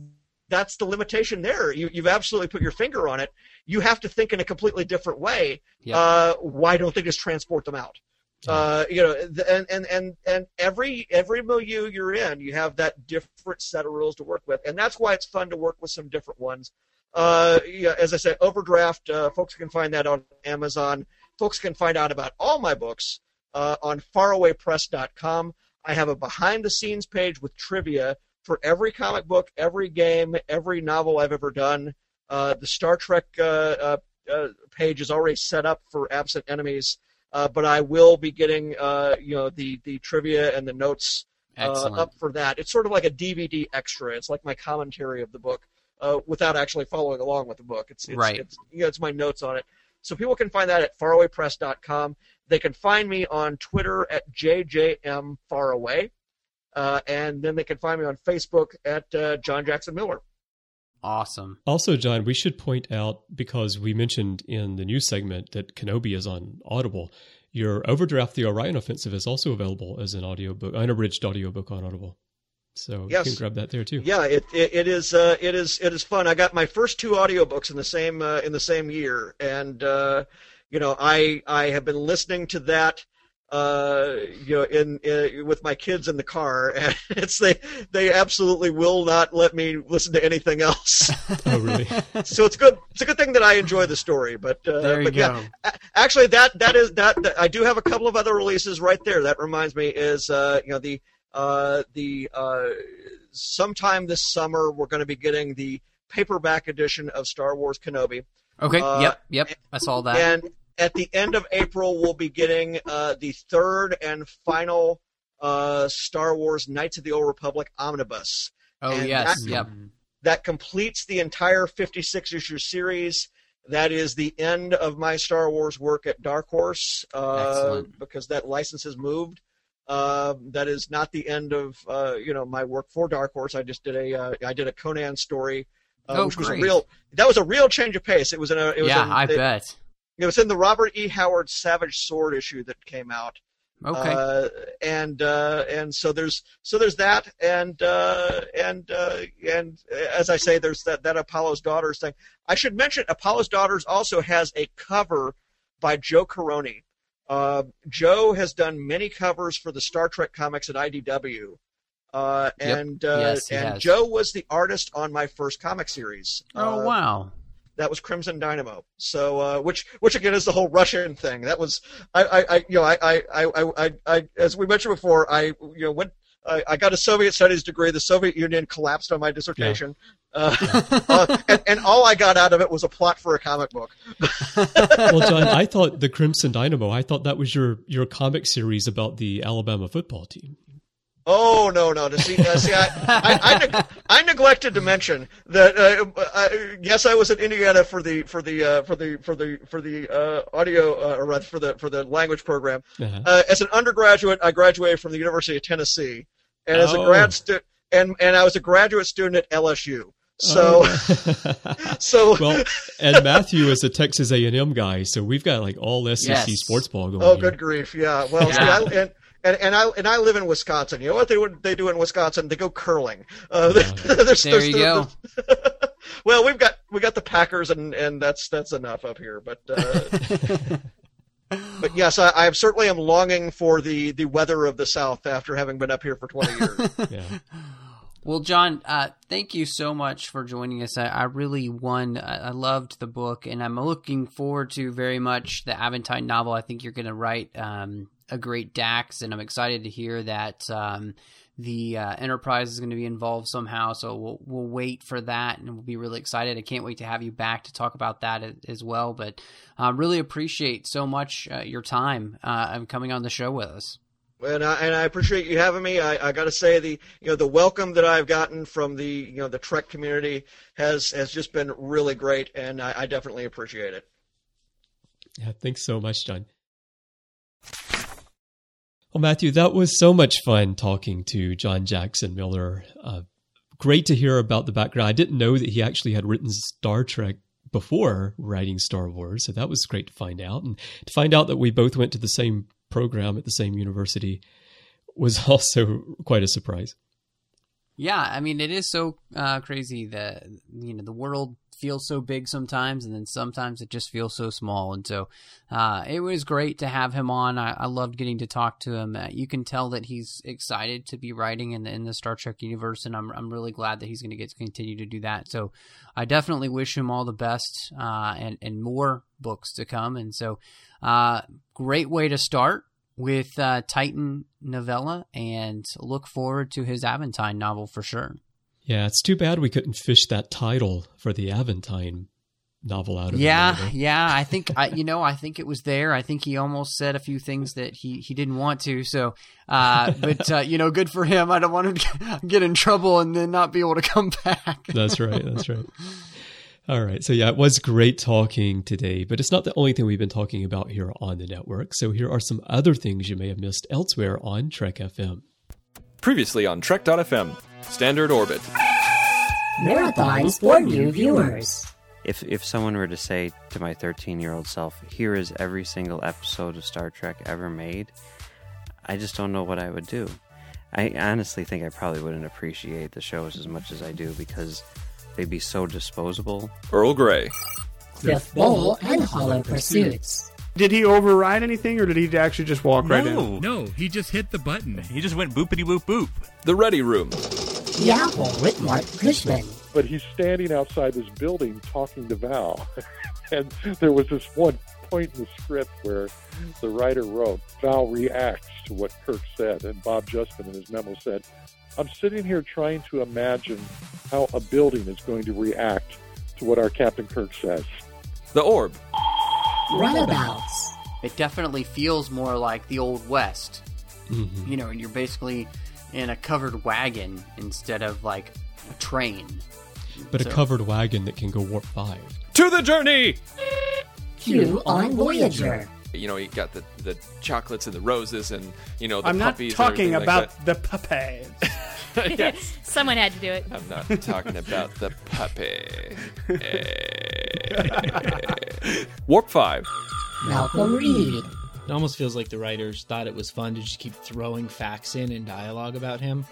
S1: that's the limitation there. You you've absolutely put your finger on it. You have to think in a completely different way.
S4: Yep.
S1: Uh, why don't they just transport them out? Uh, you know, and, and and and every every milieu you're in, you have that different set of rules to work with, and that's why it's fun to work with some different ones. Uh, yeah, as I said, Overdraft, uh, folks can find that on Amazon. Folks can find out about all my books uh, on farawaypress.com. I have a behind the scenes page with trivia for every comic book, every game, every novel I've ever done. Uh, the Star Trek uh, uh, uh, page is already set up for Absent Enemies, uh, but I will be getting uh, you know the the trivia and the notes uh, up for that. It's sort of like a DVD extra. It's like my commentary of the book uh, without actually following along with the book. It's, it's
S4: Right.
S1: It's, you know, it's my notes on it. So people can find that at farawaypress.com. They can find me on Twitter at JJMFaraway. Uh, and then they can find me on Facebook at uh, John Jackson Miller.
S4: Awesome.
S3: Also, John, we should point out because we mentioned in the news segment that Kenobi is on Audible. Your Overdraft: The Orion Offensive is also available as an audiobook, unabridged audiobook on Audible. So
S1: Yes.
S3: you can grab that there too.
S1: Yeah, it, it, it is uh, it is it is fun. I got my first two audiobooks in the same uh, in the same year, and uh, you know I I have been listening to that uh, you know in, in with my kids in the car, (laughs) and it's they they absolutely will not let me listen to anything else. (laughs)
S3: Oh, really? (laughs)
S1: so it's good. It's a good thing that I enjoy the story. But uh,
S4: There you
S1: but
S4: go.
S1: yeah, actually that that is that, that I do have a couple of other releases right there. That reminds me is uh, you know the uh, the uh, sometime this summer we're going to be getting the paperback edition of Star Wars Kenobi,
S4: Okay.
S1: Uh,
S4: yep. Yep. I saw that.
S1: and at the end of April we'll be getting uh, the third and final uh, Star Wars Knights of the Old Republic omnibus
S4: oh
S1: and
S4: yes.
S1: that-
S4: Yep.
S1: that completes the entire 56 issue series. That is the end of my Star Wars work at Dark Horse uh, because that license has moved. Uh, that is not the end of uh, you know my work for Dark Horse. I just did a uh, I did a Conan story, uh,
S4: Oh,
S1: which was a real that was a real change of pace. It was in a it was
S4: Yeah,
S1: in,
S4: I
S1: it,
S4: bet.
S1: It was in the Robert E. Howard Savage Sword issue that came out.
S4: Okay.
S1: Uh, and uh, and so there's so there's that and uh, and uh, and as I say, there's that that Apollo's Daughters thing. I should mention Apollo's Daughters also has a cover by Joe Corroney. Uh, Joe has done many covers for the Star Trek comics at IDW. Uh,
S4: Yep.
S1: and uh,
S4: Yes,
S1: and
S4: has.
S1: Joe was the artist on my first comic series.
S4: oh
S1: Uh,
S4: wow.
S1: That was Crimson Dynamo. So, uh, which, which again is the whole Russian thing. That was, I, I, I you know, I, I, I, I, I, as we mentioned before, I, you know, went, I, I got a Soviet studies degree. The Soviet Union collapsed on my dissertation, uh, uh, and, and all I got out of it was a plot for a comic book. (laughs)
S3: well, John, I thought the Crimson Dynamo. I thought that was your your comic series about the Alabama football team.
S1: Oh no, no! To see, uh, see, I, I, I, neg- I neglected to mention that. Uh, uh, yes, I was in Indiana for the for the uh, for the for the for the uh, audio uh, or for the for the language program.
S3: Uh-huh.
S1: Uh, as an undergraduate, I graduated from the University of Tennessee, and as a
S3: Oh.
S1: grad student, and and I was a graduate student at LSU. So,
S3: Oh. (laughs) (laughs)
S1: so
S3: well, and Matthew is a Texas A and M guy, so we've got like all SEC
S4: Yes.
S3: sports ball going.
S1: oh,
S3: here.
S1: good grief, yeah. Well, see, I, and, and and I and I live in Wisconsin. You know what they would they do in Wisconsin? They go curling. Uh, (laughs) there's-
S4: There
S1: there's-
S4: you go. (laughs)
S1: well, we've got we got the Packers, and and that's that's enough up here. But uh, (laughs) but yes, I, I certainly am longing for the the weather of the South after having been up here for 20 years.
S3: Yeah.
S4: Well, John, uh, thank you so much for joining us. I, I really won. I, I loved the book, and I'm looking forward to very much the Aventine novel. I think you're going to write um, a great Dax, and I'm excited to hear that um, the uh, Enterprise is going to be involved somehow. So we'll we'll wait for that, and we'll be really excited. I can't wait to have you back to talk about that as, as well. But uh, really appreciate so much uh, your time uh, and coming on the show with us.
S1: and I, and I appreciate you having me. I, I got to say the you know the welcome that I've gotten from the you know the Trek community has has just been really great, and I, I definitely appreciate it.
S3: Yeah, thanks so much, John. Well, Matthew, that was so much fun talking to John Jackson Miller. Uh, great to hear about the background. I didn't know that he actually had written Star Trek before writing Star Wars, so that was great to find out. And to find out that we both went to the same program at the same university was (laughs) also quite a surprise.
S4: Yeah, I mean it is so uh, crazy that you know the world feels so big sometimes, and then sometimes it just feels so small. And so uh, it was great to have him on. I, I loved getting to talk to him. Uh, you can tell that he's excited to be writing in the, in the Star Trek universe, and I'm I'm really glad that he's going to get to continue to do that. So I definitely wish him all the best uh, and and more books to come. And so uh, great way to start with uh, Titan novella and look forward to his Aventine novel for sure.
S3: Yeah, it's too bad we couldn't fish that title for the Aventine novel out of
S4: Yeah, yeah. I (laughs) think I, you know, I think it was there. I think he almost said a few things that he he didn't want to. So, uh, but uh, you know, good for him. I don't want him to (laughs) get in trouble and then not be able to come back.
S3: That's right. That's right. (laughs) All right. So, yeah, it was great talking today, but it's not the only thing we've been talking about here on the network. So, here are some other things you may have missed elsewhere on Trek FM.
S5: Previously on Trek.fm, Standard Orbit.
S6: Marathons for new viewers.
S7: If if someone were to say to my 13 year old self, "Here is every single episode of Star Trek ever made," I just don't know what I would do. I honestly think I probably wouldn't appreciate the shows as much as I do because they'd be so disposable.
S5: Earl Grey.
S6: Fifth Bowl and Hollow Pursuits.
S8: Did he override anything, or did he actually just walk right in?
S9: No, no, he just hit the button. He just went boopity boop boop.
S5: The Ready Room.
S6: The Apple with Marc Cushman.
S10: But he's standing outside this building talking to Vaal. (laughs) and there was this one point in the script where the writer wrote, Vaal reacts to what Kirk said. And Bob Justman in his memo said, I'm sitting here trying to imagine how a building is going to react to what our Captain Kirk says.
S5: The Orb.
S6: Runabouts.
S4: It definitely feels more like the Old West.
S3: Mhm.
S4: You know, and you're basically in a covered wagon instead of like a train.
S3: But a covered wagon that can go warp five.
S5: To the journey!
S6: Q on Voyager.
S5: You know, you got the, the chocolates and the roses and, you know, the
S8: I'm not
S5: puppies. and
S8: talking
S5: everything
S8: about
S5: like
S8: the puppies. (laughs) (laughs)
S5: that. yes.
S11: Someone had to do it.
S5: I'm not talking about the puppy. (laughs) Warp 5.
S6: Malcolm Reed.
S12: It almost feels like the writers thought it was fun to just keep throwing facts in and dialogue about him.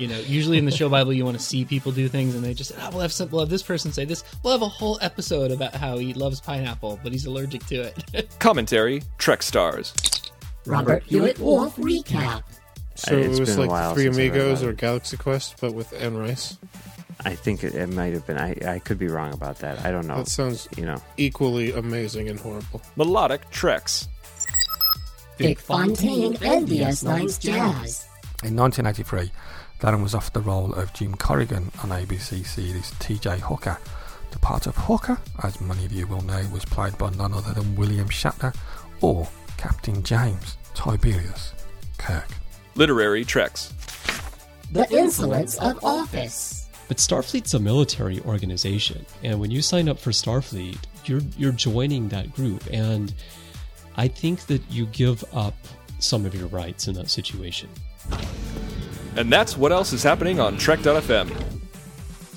S12: You know, usually in the show Bible, you want to see people do things, and they just, ah, we'll have some, we'll have this person say this. We'll have a whole episode about how he loves pineapple, but he's allergic to it. (laughs)
S5: Commentary Trek Stars.
S6: Robert Hewitt Wolfe recap.
S13: So
S7: It's
S13: it was
S7: been a
S13: like
S7: while
S13: Three
S7: since I read
S13: Amigos or. Galaxy Quest, but with Anne Rice.
S7: I think it, it might have been. I, I could be wrong about that. I don't know.
S13: That sounds
S7: you know.
S13: equally amazing and horrible.
S5: Melodic Treks.
S6: Vic Fontaine and DS9's Jazz.
S14: In 1983, Darren was offered the role of Jim Corrigan on ABC series TJ Hooker. The part of Hooker, as many of you will know, was played by none other than William Shatner or Captain James Tiberius Kirk.
S5: Literary Treks.
S6: The Insolence of Office.
S3: But Starfleet's a military organization, and when you sign up for Starfleet, you're you're joining that group, and I think that you give up some of your rights in that situation.
S5: And that's what else is happening on Trek.fm.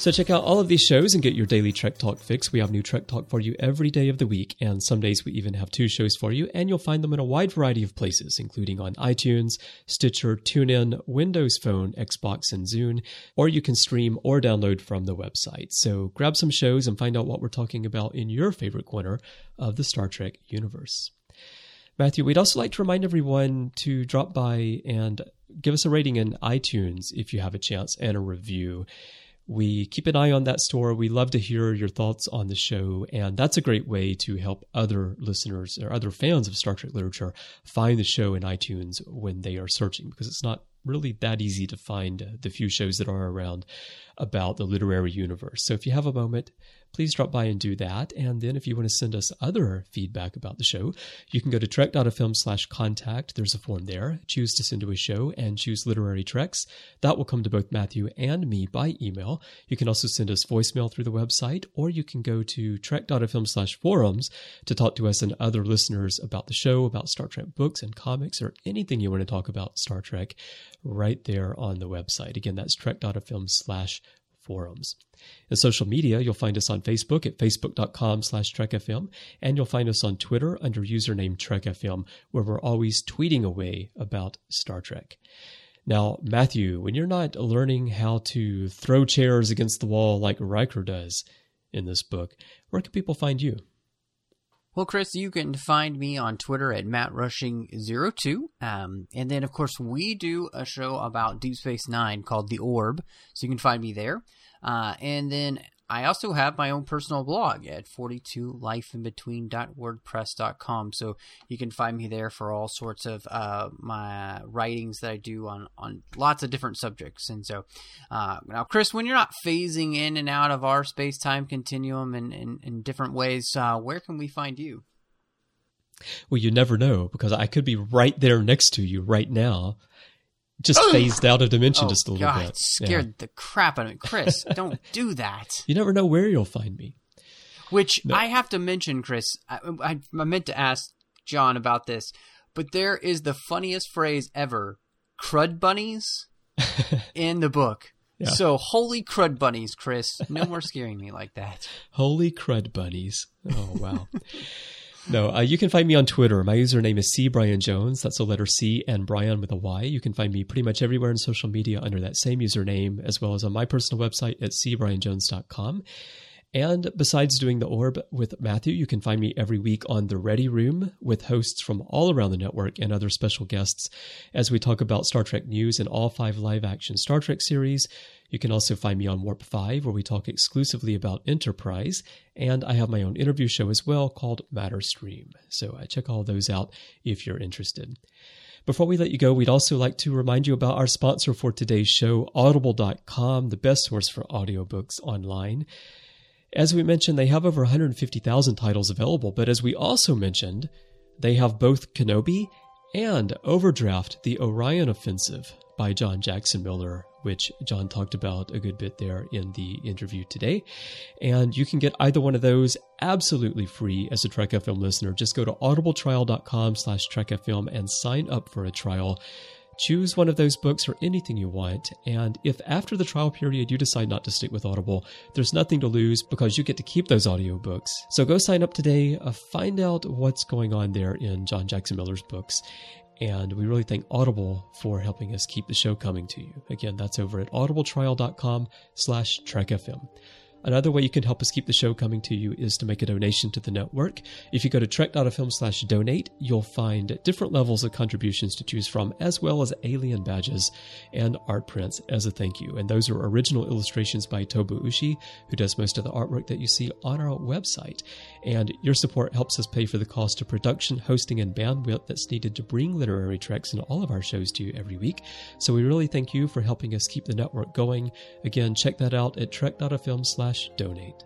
S3: So check out all of these shows and get your daily Trek Talk fix. We have new Trek Talk for you every day of the week, and some days we even have two shows for you, and you'll find them in a wide variety of places, including on iTunes, Stitcher, TuneIn, Windows Phone, Xbox, and Zune, or you can stream or download from the website. So grab some shows and find out what we're talking about in your favorite corner of the Star Trek universe. Matthew, we'd also like to remind everyone to drop by and give us a rating in iTunes if you have a chance and a review. We keep an eye on that store. We love to hear your thoughts on the show, and that's a great way to help other listeners or other fans of Star Trek literature find the show in iTunes when they are searching because it's not really that easy to find the few shows that are around about the literary universe. So if you have a moment, please drop by and do that. And then if you want to send us other feedback about the show, you can go to trek.fm slash contact. There's a form there. Choose to send to a show and choose literary treks. That will come to both Matthew and me by email. You can also send us voicemail through the website, or you can go to trek.fm slash forums to talk to us and other listeners about the show, about Star Trek books and comics, or anything you want to talk about Star Trek right there on the website. Again, that's trek.fm slash forums. In social media, you'll find us on Facebook at facebook.com slash trekfm, and you'll find us on Twitter under username trekfm, where we're always tweeting away about Star Trek. Now, Matthew, when you're not learning how to throw chairs against the wall like Riker does in this book, where can people find you?
S4: Well, Chris, you can find me on Twitter at MattRushing02. Um, and then, of course, we do a show about Deep Space Nine called The Orb, so you can find me there. Uh, and then I also have my own personal blog at 42lifeinbetween.wordpress.com. So you can find me there for all sorts of uh, my writings that I do on, on lots of different subjects. And so uh, now, Chris, when you're not phasing in and out of our space time continuum in, in, in different ways, uh, where can we find you?
S3: Well, you never know because I could be right there next to you right now, just oh. phased out of dimension
S4: oh,
S3: just a little
S4: God,
S3: bit.
S4: Scared
S3: Yeah.
S4: the crap out of me, Chris. (laughs) don't do that.
S3: You never know where you'll find me.
S4: Which
S3: No.
S4: I have to mention, Chris. I, I, I meant to ask John about this, but there is the funniest phrase ever: "crud bunnies." (laughs) in the book.
S3: Yeah.
S4: So holy crud bunnies, Chris. No more scaring me like that. (laughs)
S3: Holy crud bunnies. Oh, wow. No, uh, you can find me on Twitter. My username is C Brian Jones. That's the letter C and Brian with a Y. You can find me pretty much everywhere in social media under that same username, as well as on my personal website at cbrianjones.com. And besides doing the orb with Matthew, you can find me every week on The Ready Room with hosts from all around the network and other special guests as we talk about Star Trek news and all five live action Star Trek series. You can also find me on Warp 5, where we talk exclusively about Enterprise. And I have my own interview show as well called Matter Stream. So uh, check all those out if you're interested. Before we let you go, we'd also like to remind you about our sponsor for today's show, Audible.com, the best source for audiobooks online. As we mentioned, they have over 150,000 titles available, but as we also mentioned, they have both Kenobi and Overdraft, the Orion Offensive by John Jackson Miller, which John talked about a good bit there in the interview today. And you can get either one of those absolutely free as a Trek FM listener. Just go to audibletrial.com slash trekfm and sign up for a trial. Choose one of those books or anything you want, and if after the trial period you decide not to stick with Audible, there's nothing to lose because you get to keep those audiobooks. So go sign up today, uh, find out what's going on there in John Jackson Miller's books, and we really thank Audible for helping us keep the show coming to you. Again, that's over at audibletrial.com slash trekfm. Another way you can help us keep the show coming to you is to make a donation to the network. If you go to trek.fm slash donate, you'll find different levels of contributions to choose from, as well as alien badges and art prints as a thank you. And those are original illustrations by Tobu Ushi, who does most of the artwork that you see on our website. And your support helps us pay for the cost of production, hosting, and bandwidth that's needed to bring literary treks and all of our shows to you every week. So we really thank you for helping us keep the network going. Again, check that out at trek.fm slash donate.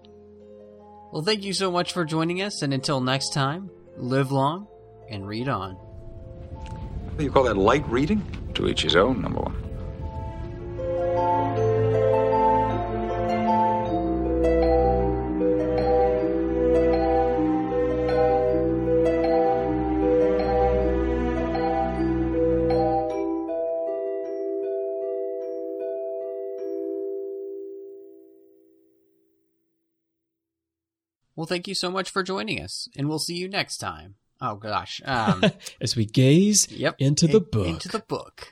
S4: Well, thank you so much for joining us, and until next time, live long and read on.
S2: What do you call that, light reading? To each his own, number one.
S4: Well, thank you so much for joining us, and we'll see you next time. Oh gosh, um, (laughs)
S3: As we gaze
S4: yep,
S3: into the book.
S4: Into the book.